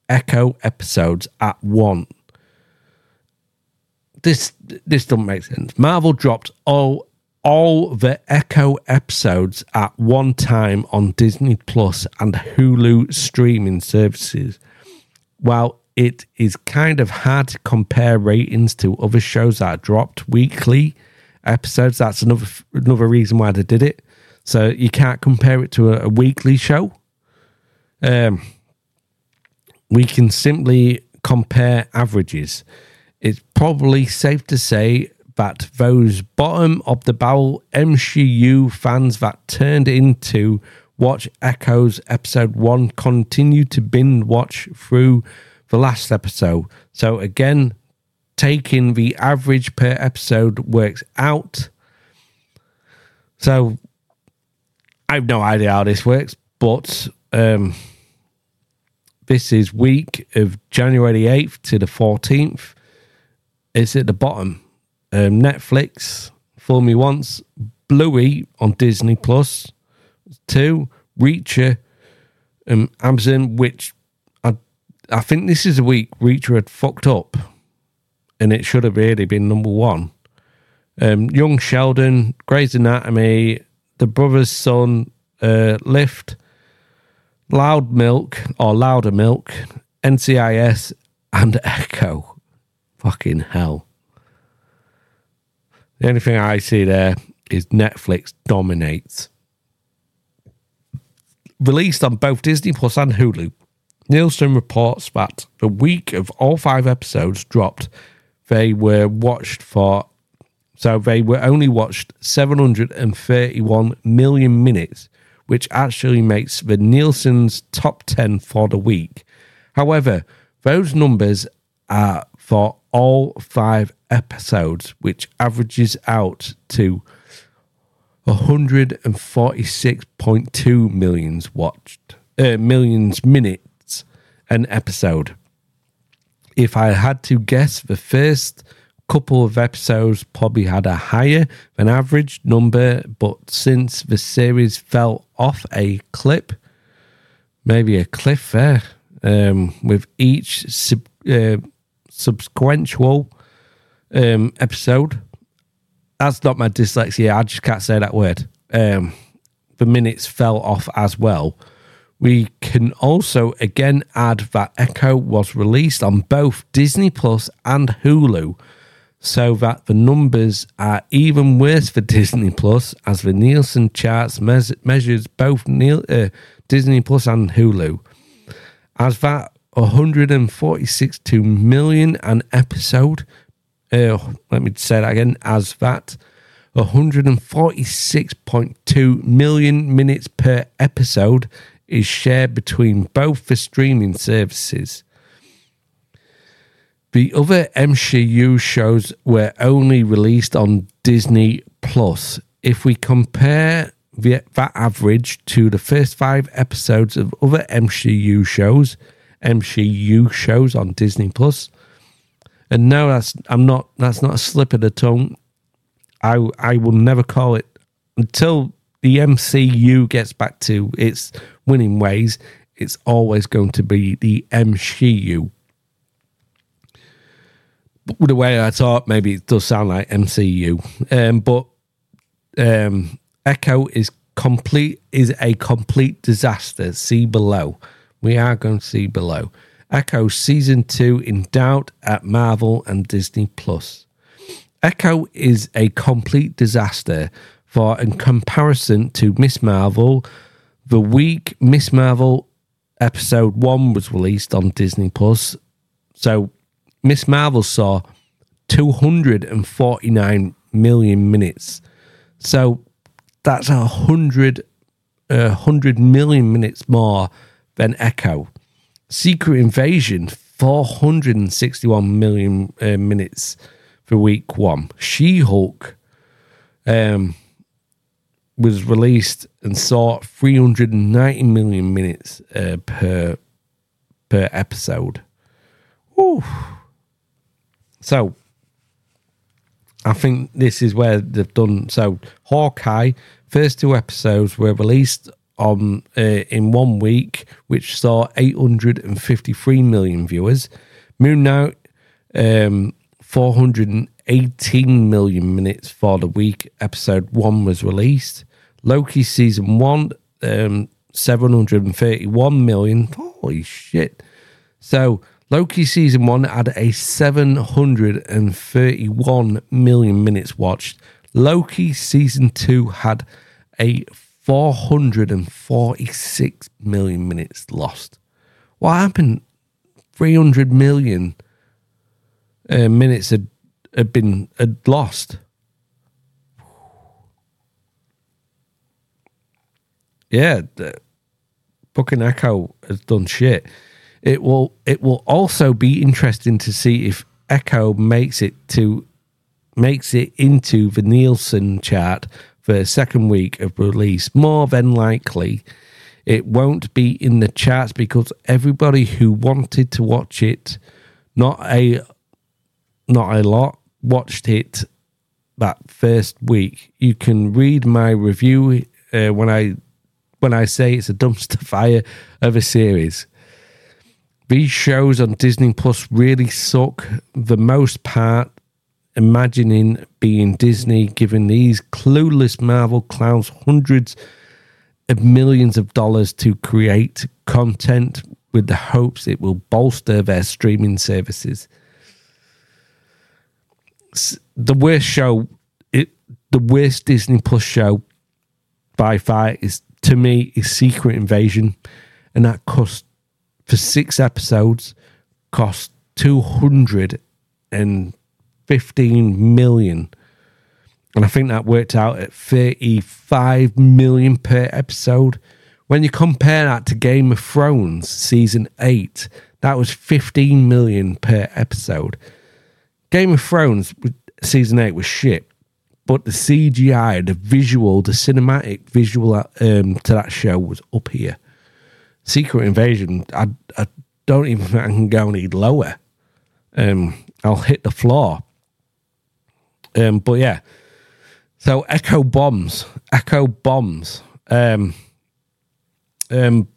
Echo episodes at one. This this doesn't make sense. Marvel dropped all all the Echo episodes at one time on Disney Plus and Hulu streaming services. While it is kind of hard to compare ratings to other shows that dropped weekly episodes, that's another another reason why they did it. So you can't compare it to a, a weekly show. Um, we can simply compare averages. It's probably safe to say that those bottom of the barrel MCU fans that turned into watch Echoes episode one continue to binge watch through the last episode. So again, taking the average per episode works out. So I have no idea how this works, but um, this is week of January 8th to the 14th. It's at the bottom. Um, Netflix, Fool Me Once, Bluey on Disney Plus, two, Reacher, um, Amazon, which I, I think this is a week Reacher had fucked up and it should have really been number one. Um, Young Sheldon, Grey's Anatomy, The Brothers Sun, uh, Lift, Loud Milk or Louder Milk, NCIS, and Echo. Fucking hell. The only thing I see there is Netflix dominates. Released on both Disney Plus and Hulu, Nielsen reports that the week of all five episodes dropped, they were watched for, so they were only watched 731 million minutes, which actually makes the Nielsen's top 10 for the week. However, those numbers are for all five episodes, which averages out to 146.2 millions watched, uh, millions minutes an episode. If I had to guess, the first couple of episodes probably had a higher than average number, but since the series fell off a clip, maybe a cliff there, um, with each sub, uh, subsequential um, episode. That's not my dyslexia. I just can't say that word. Um, the minutes fell off as well. We can also again add that Echo was released on both Disney Plus and Hulu, so that the numbers are even worse for Disney Plus as the Nielsen charts mes- measures both uh, Disney Plus and Hulu. As that 146 million an episode. Uh, let me say that again. As that 146.2 million minutes per episode is shared between both the streaming services. The other MCU shows were only released on Disney Plus. If we compare the, that average to the first five episodes of other MCU shows, MCU shows on Disney Plus. And no, that's I'm not. That's not a slip of the tongue. I I will never call it until the MCU gets back to its winning ways. It's always going to be the MCU. But the way I thought, maybe it does sound like MCU. Um, but um, Echo is complete is a complete disaster. See below. We are going to see below. Echo season two in doubt at Marvel and Disney Plus. Echo is a complete disaster for in comparison to Miss Marvel. The week Miss Marvel episode one was released on Disney Plus. So Miss Marvel saw 249 million minutes. So that's a hundred, a hundred million minutes more than Echo. Secret Invasion, 461 million uh, minutes for week one. She Hulk, um, was released and saw 390 million minutes uh, per per episode. Ooh. So I think this is where they've done so. Hawkeye first two episodes were released on uh, in one week, which saw 853 million viewers. Moon Knight, um, 418 million minutes for the week. Episode one was released. Loki season one, um, 731 million. Holy shit! So Loki season one had a 731 million minutes watched. Loki season two had a 446 million minutes lost. What happened? 300 million uh, minutes had, had been had lost. Yeah, the fucking Echo has done shit. It will it will also be interesting to see if Echo makes it to makes it into the Nielsen chart the second week of release. More than likely, it won't be in the charts because everybody who wanted to watch it, not a not a lot, watched it that first week. You can read my review uh, when I when I say it's a dumpster fire of a series. These shows on Disney Plus really suck the most part. Imagining being Disney giving these clueless Marvel clowns hundreds of millions of dollars to create content with the hopes it will bolster their streaming services. The worst show, it the worst Disney Plus show by far is to me is Secret Invasion, and that cost for six episodes cost two hundred and fifteen million, and I think that worked out at thirty-five million per episode. When you compare that to Game of Thrones season eight, that was fifteen million per episode. Game of Thrones season eight was shit but the CGI, the visual, the cinematic visual um, to that show was up here. Secret Invasion, I, I don't even think I can go any lower. Um, I'll hit the floor. Um, but yeah, so Echo bombs, Echo bombs. Um, um,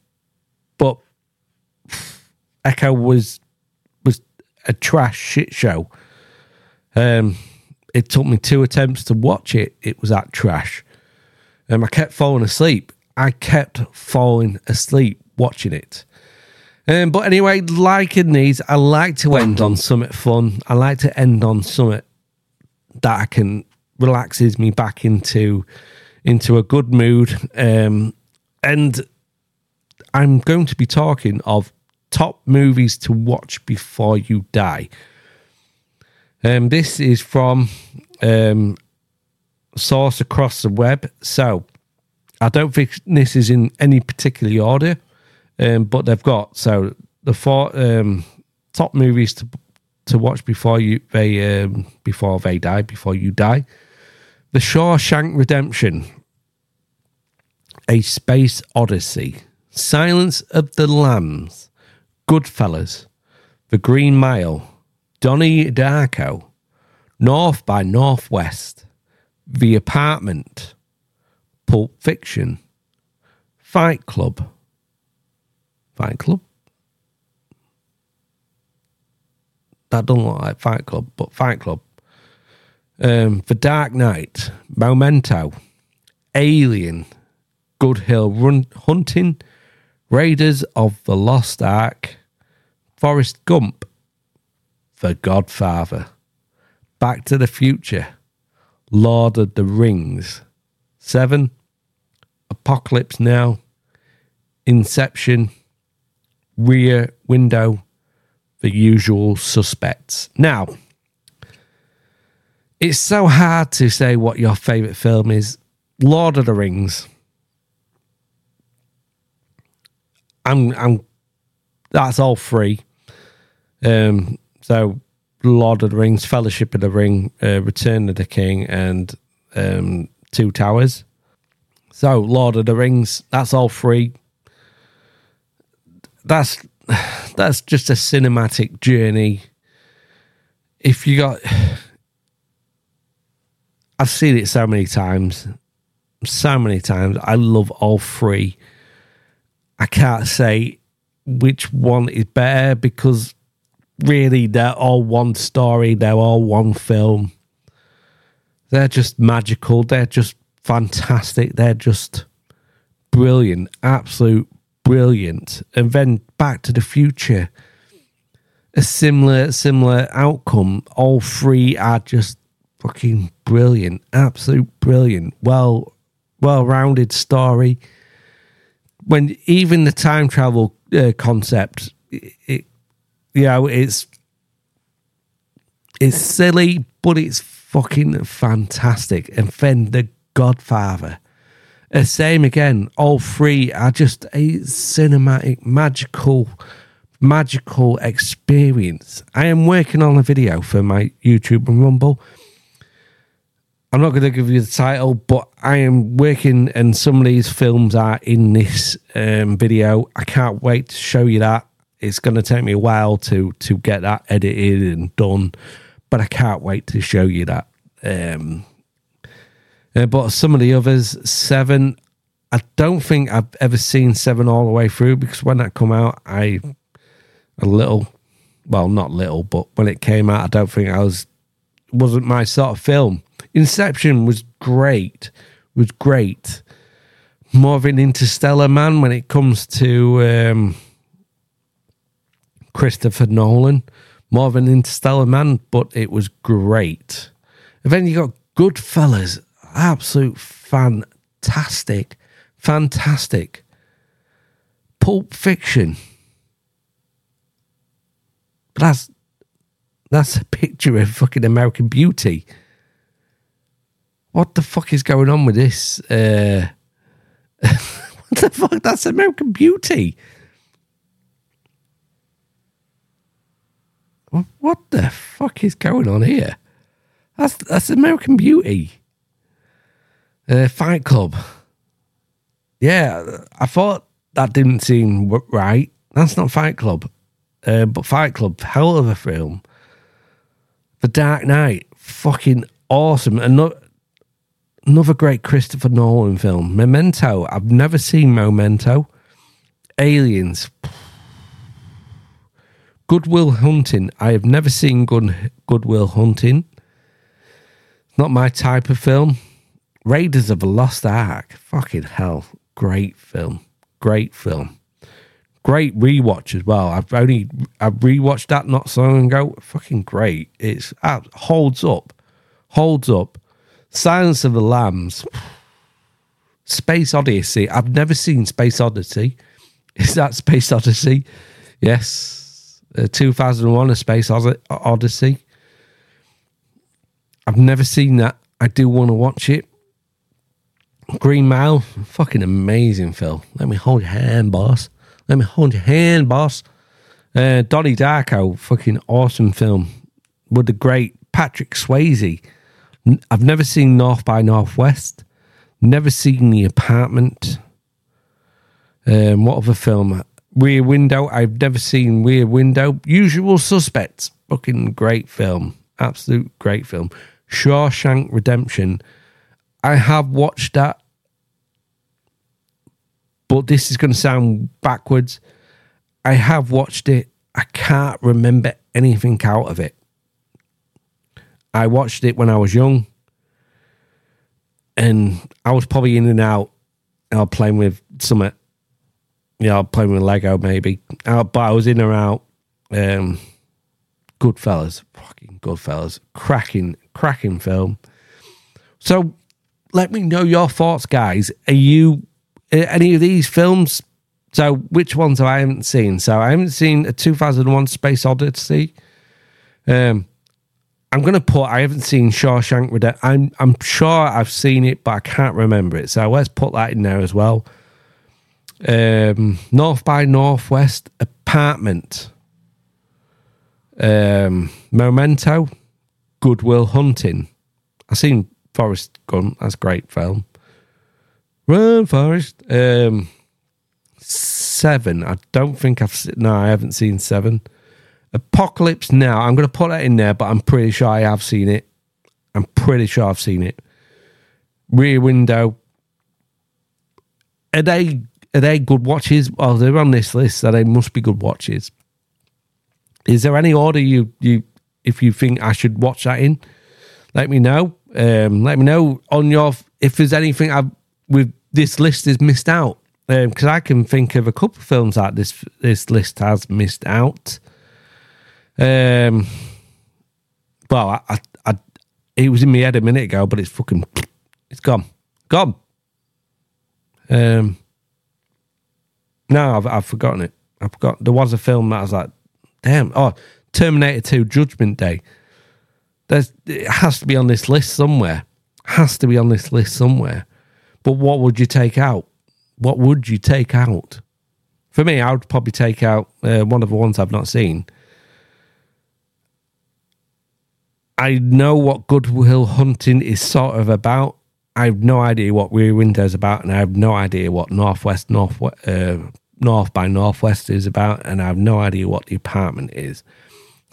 but Echo was was a trash shit show. Um, it took me two attempts to watch it. It was that trash. Um, I kept falling asleep. I kept falling asleep watching it. Um, but anyway, like in these, I like to end on something fun. I like to end on something that I can relaxes me back into into a good mood. Um, and I'm going to be talking of top movies to watch before you die. Um, this is from um, source across the web. So I don't think this is in any particular order, um, but they've got so the four um, top movies to to watch before you they um, before they die before you die. The Shawshank Redemption, A Space Odyssey, Silence of the Lambs, Goodfellas, The Green Mile, Donnie Darko, North by Northwest, The Apartment, Pulp Fiction, Fight Club, Fight Club. That doesn't look like Fight Club, but Fight Club. Um, the Dark Knight, Memento, Alien, Good Hill Run- Hunting, Raiders of the Lost Ark, Forrest Gump, The Godfather, Back to the Future, Lord of the Rings, Seven, Apocalypse Now, Inception, Rear Window, The Usual Suspects. Now, it's so hard to say what your favourite film is. Lord of the Rings. I'm, I'm, that's all free. Um, so Lord of the Rings, Fellowship of the Ring, uh, Return of the King, and um, Two Towers. So Lord of the Rings, that's all free. That's that's just a cinematic journey. If you got I've seen it so many times. So many times. I love all three. I can't say which one is better because really they're all one story, they're all one film. They're just magical, they're just fantastic, they're just brilliant, absolute brilliant. And then Back to the Future, a similar similar outcome. All three are just fucking brilliant, absolute brilliant. Well well rounded story. When even the time travel uh, concept, it, it, you know, it's it's silly, but it's fucking fantastic. And then the Godfather, the uh, same again. All three are just a cinematic, magical, magical experience. I am working on a video for my YouTube and Rumble I'm not going to give you the title, but I am working, and some of these films are in this um, video. I can't wait to show you that. It's going to take me a while to to get that edited and done, but I can't wait to show you that. Um, uh, but some of the others, Seven, I don't think I've ever seen Seven all the way through because when that come out, I a little, well, not little, but when it came out, I don't think I was wasn't my sort of film. Inception was great, was great. More of an interstellar man when it comes to um, Christopher Nolan. More of an interstellar man, but it was great. And then you got Goodfellas, absolute fantastic, fantastic. Pulp Fiction. But that's that's a picture of fucking American Beauty what the fuck is going on with this? Uh, what the fuck? That's American Beauty. What the fuck is going on here? That's that's American Beauty. Uh, Fight Club. Yeah, I thought that didn't seem right. That's not Fight Club. Uh, but Fight Club, hell of a film. The Dark Knight, fucking awesome. Not, another great Christopher Nolan film. Memento. I've never seen Memento. Aliens. Good Will Hunting. I have never seen Good, Good Will Hunting. Not my type of film. Raiders of the Lost Ark. Fucking hell. Great film. Great film. Great rewatch as well. I've only I've rewatched that not so long ago. Fucking great. It's uh, holds up. Holds up. Silence of the Lambs, Space Odyssey. I've never seen Space Odyssey. Is that Space Odyssey? Yes. Uh, 2001 A Space Odyssey. I've never seen that. I do want to watch it. Green Mile, fucking amazing film. Let me hold your hand, boss. Let me hold your hand, boss. Uh, Donnie Darko, fucking awesome film with the great Patrick Swayze. I've never seen North by Northwest. Never seen The Apartment. Um, what other film? Rear Window. I've never seen Rear Window. Usual Suspects. Fucking great film. Absolute great film. Shawshank Redemption. I have watched that, but this is going to sound backwards. I have watched it. I can't remember anything out of it. I watched it when I was young, and I was probably in and out. I was playing with some, yeah, you know, playing with Lego maybe, uh, but I was in or out. Um, Goodfellas, fucking Goodfellas, cracking, cracking film. So, let me know your thoughts, guys. Are you any of these films? So, which ones I haven't seen? So, I haven't seen a 2001 Space Odyssey. Um, I'm going to put. I haven't seen Shawshank Redemption. I'm I'm sure I've seen it, but I can't remember it. So let's put that in there as well. Um, North by Northwest apartment. Um, Memento, Good Will Hunting. I've seen Forrest Gump. That's a great film. Run, Forrest. Um, seven. I don't think I've. No, I haven't seen seven. Apocalypse Now. I'm going to put that in there, but I'm pretty sure I have seen it. I'm pretty sure I've seen it. Rear Window. Are they are they good watches? Well, they're on this list, so they must be good watches. Is there any order you you if you think I should watch that in? Let me know. Um, let me know on your if there's anything I've with this list is missed out because um, I can think of a couple of films that this this list has missed out. Um, well, I, I, I, it was in my head a minute ago, but it's fucking, it's gone, gone. Um, no, I've, I've forgotten it. I've forgot. There was a film that I was like, damn. Oh, Terminator Two: Judgment Day. There's, it has to be on this list somewhere. Has to be on this list somewhere. But what would you take out? What would you take out? For me, I would probably take out uh, one of the ones I've not seen. I know what Good Will Hunting is sort of about. I have no idea what Rear Window is about, and I have no idea what Northwest North uh, North by Northwest is about, and I have no idea what the apartment is.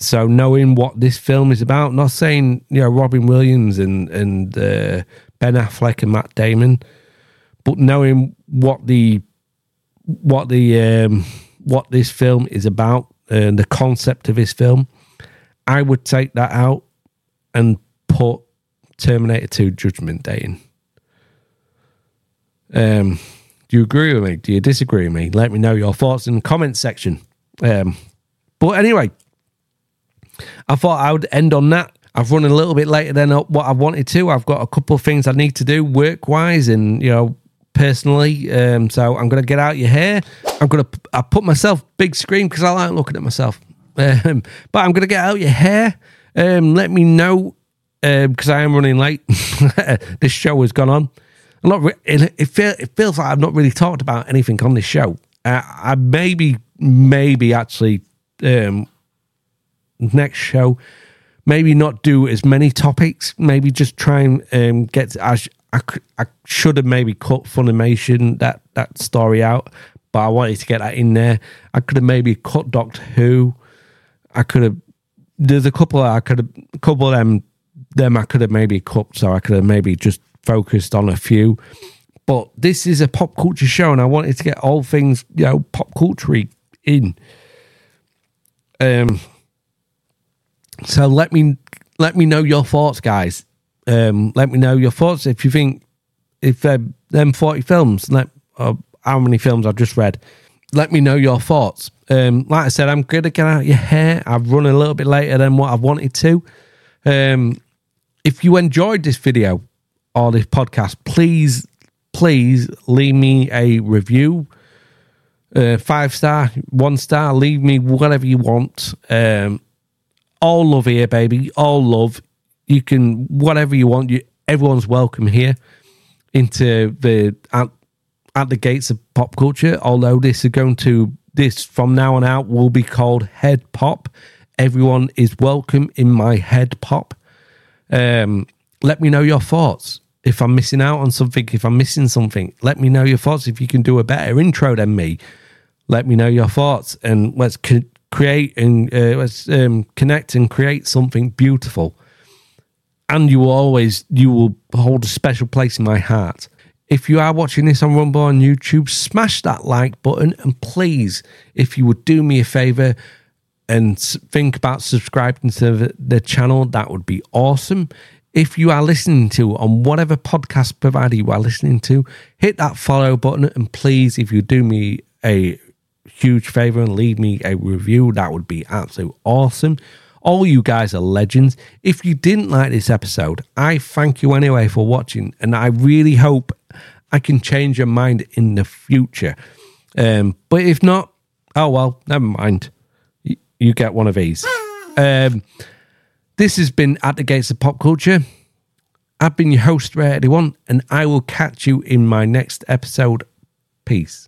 So knowing what this film is about, not saying you know Robin Williams and and uh, Ben Affleck and Matt Damon, but knowing what the what the um, what this film is about and the concept of this film, I would take that out and put Terminator 2 Judgment Day in. Um, do you agree with me? Do you disagree with me? Let me know your thoughts in the comments section. Um, but anyway, I thought I would end on that. I've run a little bit later than what I wanted to. I've got a couple of things I need to do work wise and, you know, personally. Um, so I'm going to get out your hair. I'm going to, I put myself big screen because I like looking at myself. Um, but I'm going to get out your hair. Um, let me know because um, I am running late. this show has gone on. I'm not. Re- it, it, feel, it feels like I've not really talked about anything on this show. Uh, I maybe, maybe actually um, next show, maybe not do as many topics. Maybe just try and um, get. I, I, I should have maybe cut Funimation that that story out, but I wanted to get that in there. I could have maybe cut Doctor Who. I could have. There's a couple. I could have. A couple of them. Them I could have maybe cut, so I could have maybe just focused on a few. But this is a pop culture show, and I wanted to get all things you know pop culture in. Um. So let me let me know your thoughts, guys. Um, let me know your thoughts if you think if uh, them forty films, let uh, how many films I've just read. Let me know your thoughts. Um, like I said, I'm gonna get out your hair. I've run a little bit later than what I wanted to. Um, if you enjoyed this video or this podcast, please, please leave me a review. Uh, five star, one star, leave me whatever you want. Um, all love here, baby. All love. You can whatever you want. You everyone's welcome here into the at, at the gates of pop culture. Although this is going to this from now on out will be called Head Pop. Everyone is welcome in my Head Pop. Um, let me know your thoughts. If I'm missing out on something, if I'm missing something, let me know your thoughts. If you can do a better intro than me, let me know your thoughts and let's create and uh, um, connect and create something beautiful. And you will always you will hold a special place in my heart. If you are watching this on Rumble on YouTube, smash that like button and please, if you would do me a favor and think about subscribing to the channel, that would be awesome. If you are listening to on whatever podcast provider you are listening to, hit that follow button and please, if you do me a huge favor and leave me a review, that would be absolutely awesome. All you guys are legends. If you didn't like this episode, I thank you anyway for watching, and I really hope I can change your mind in the future. Um, but if not, oh well, never mind. You, get one of these. Um, this has been At the Gates of Pop Culture. I've been your host, Ray One, and I will catch you in my next episode. Peace.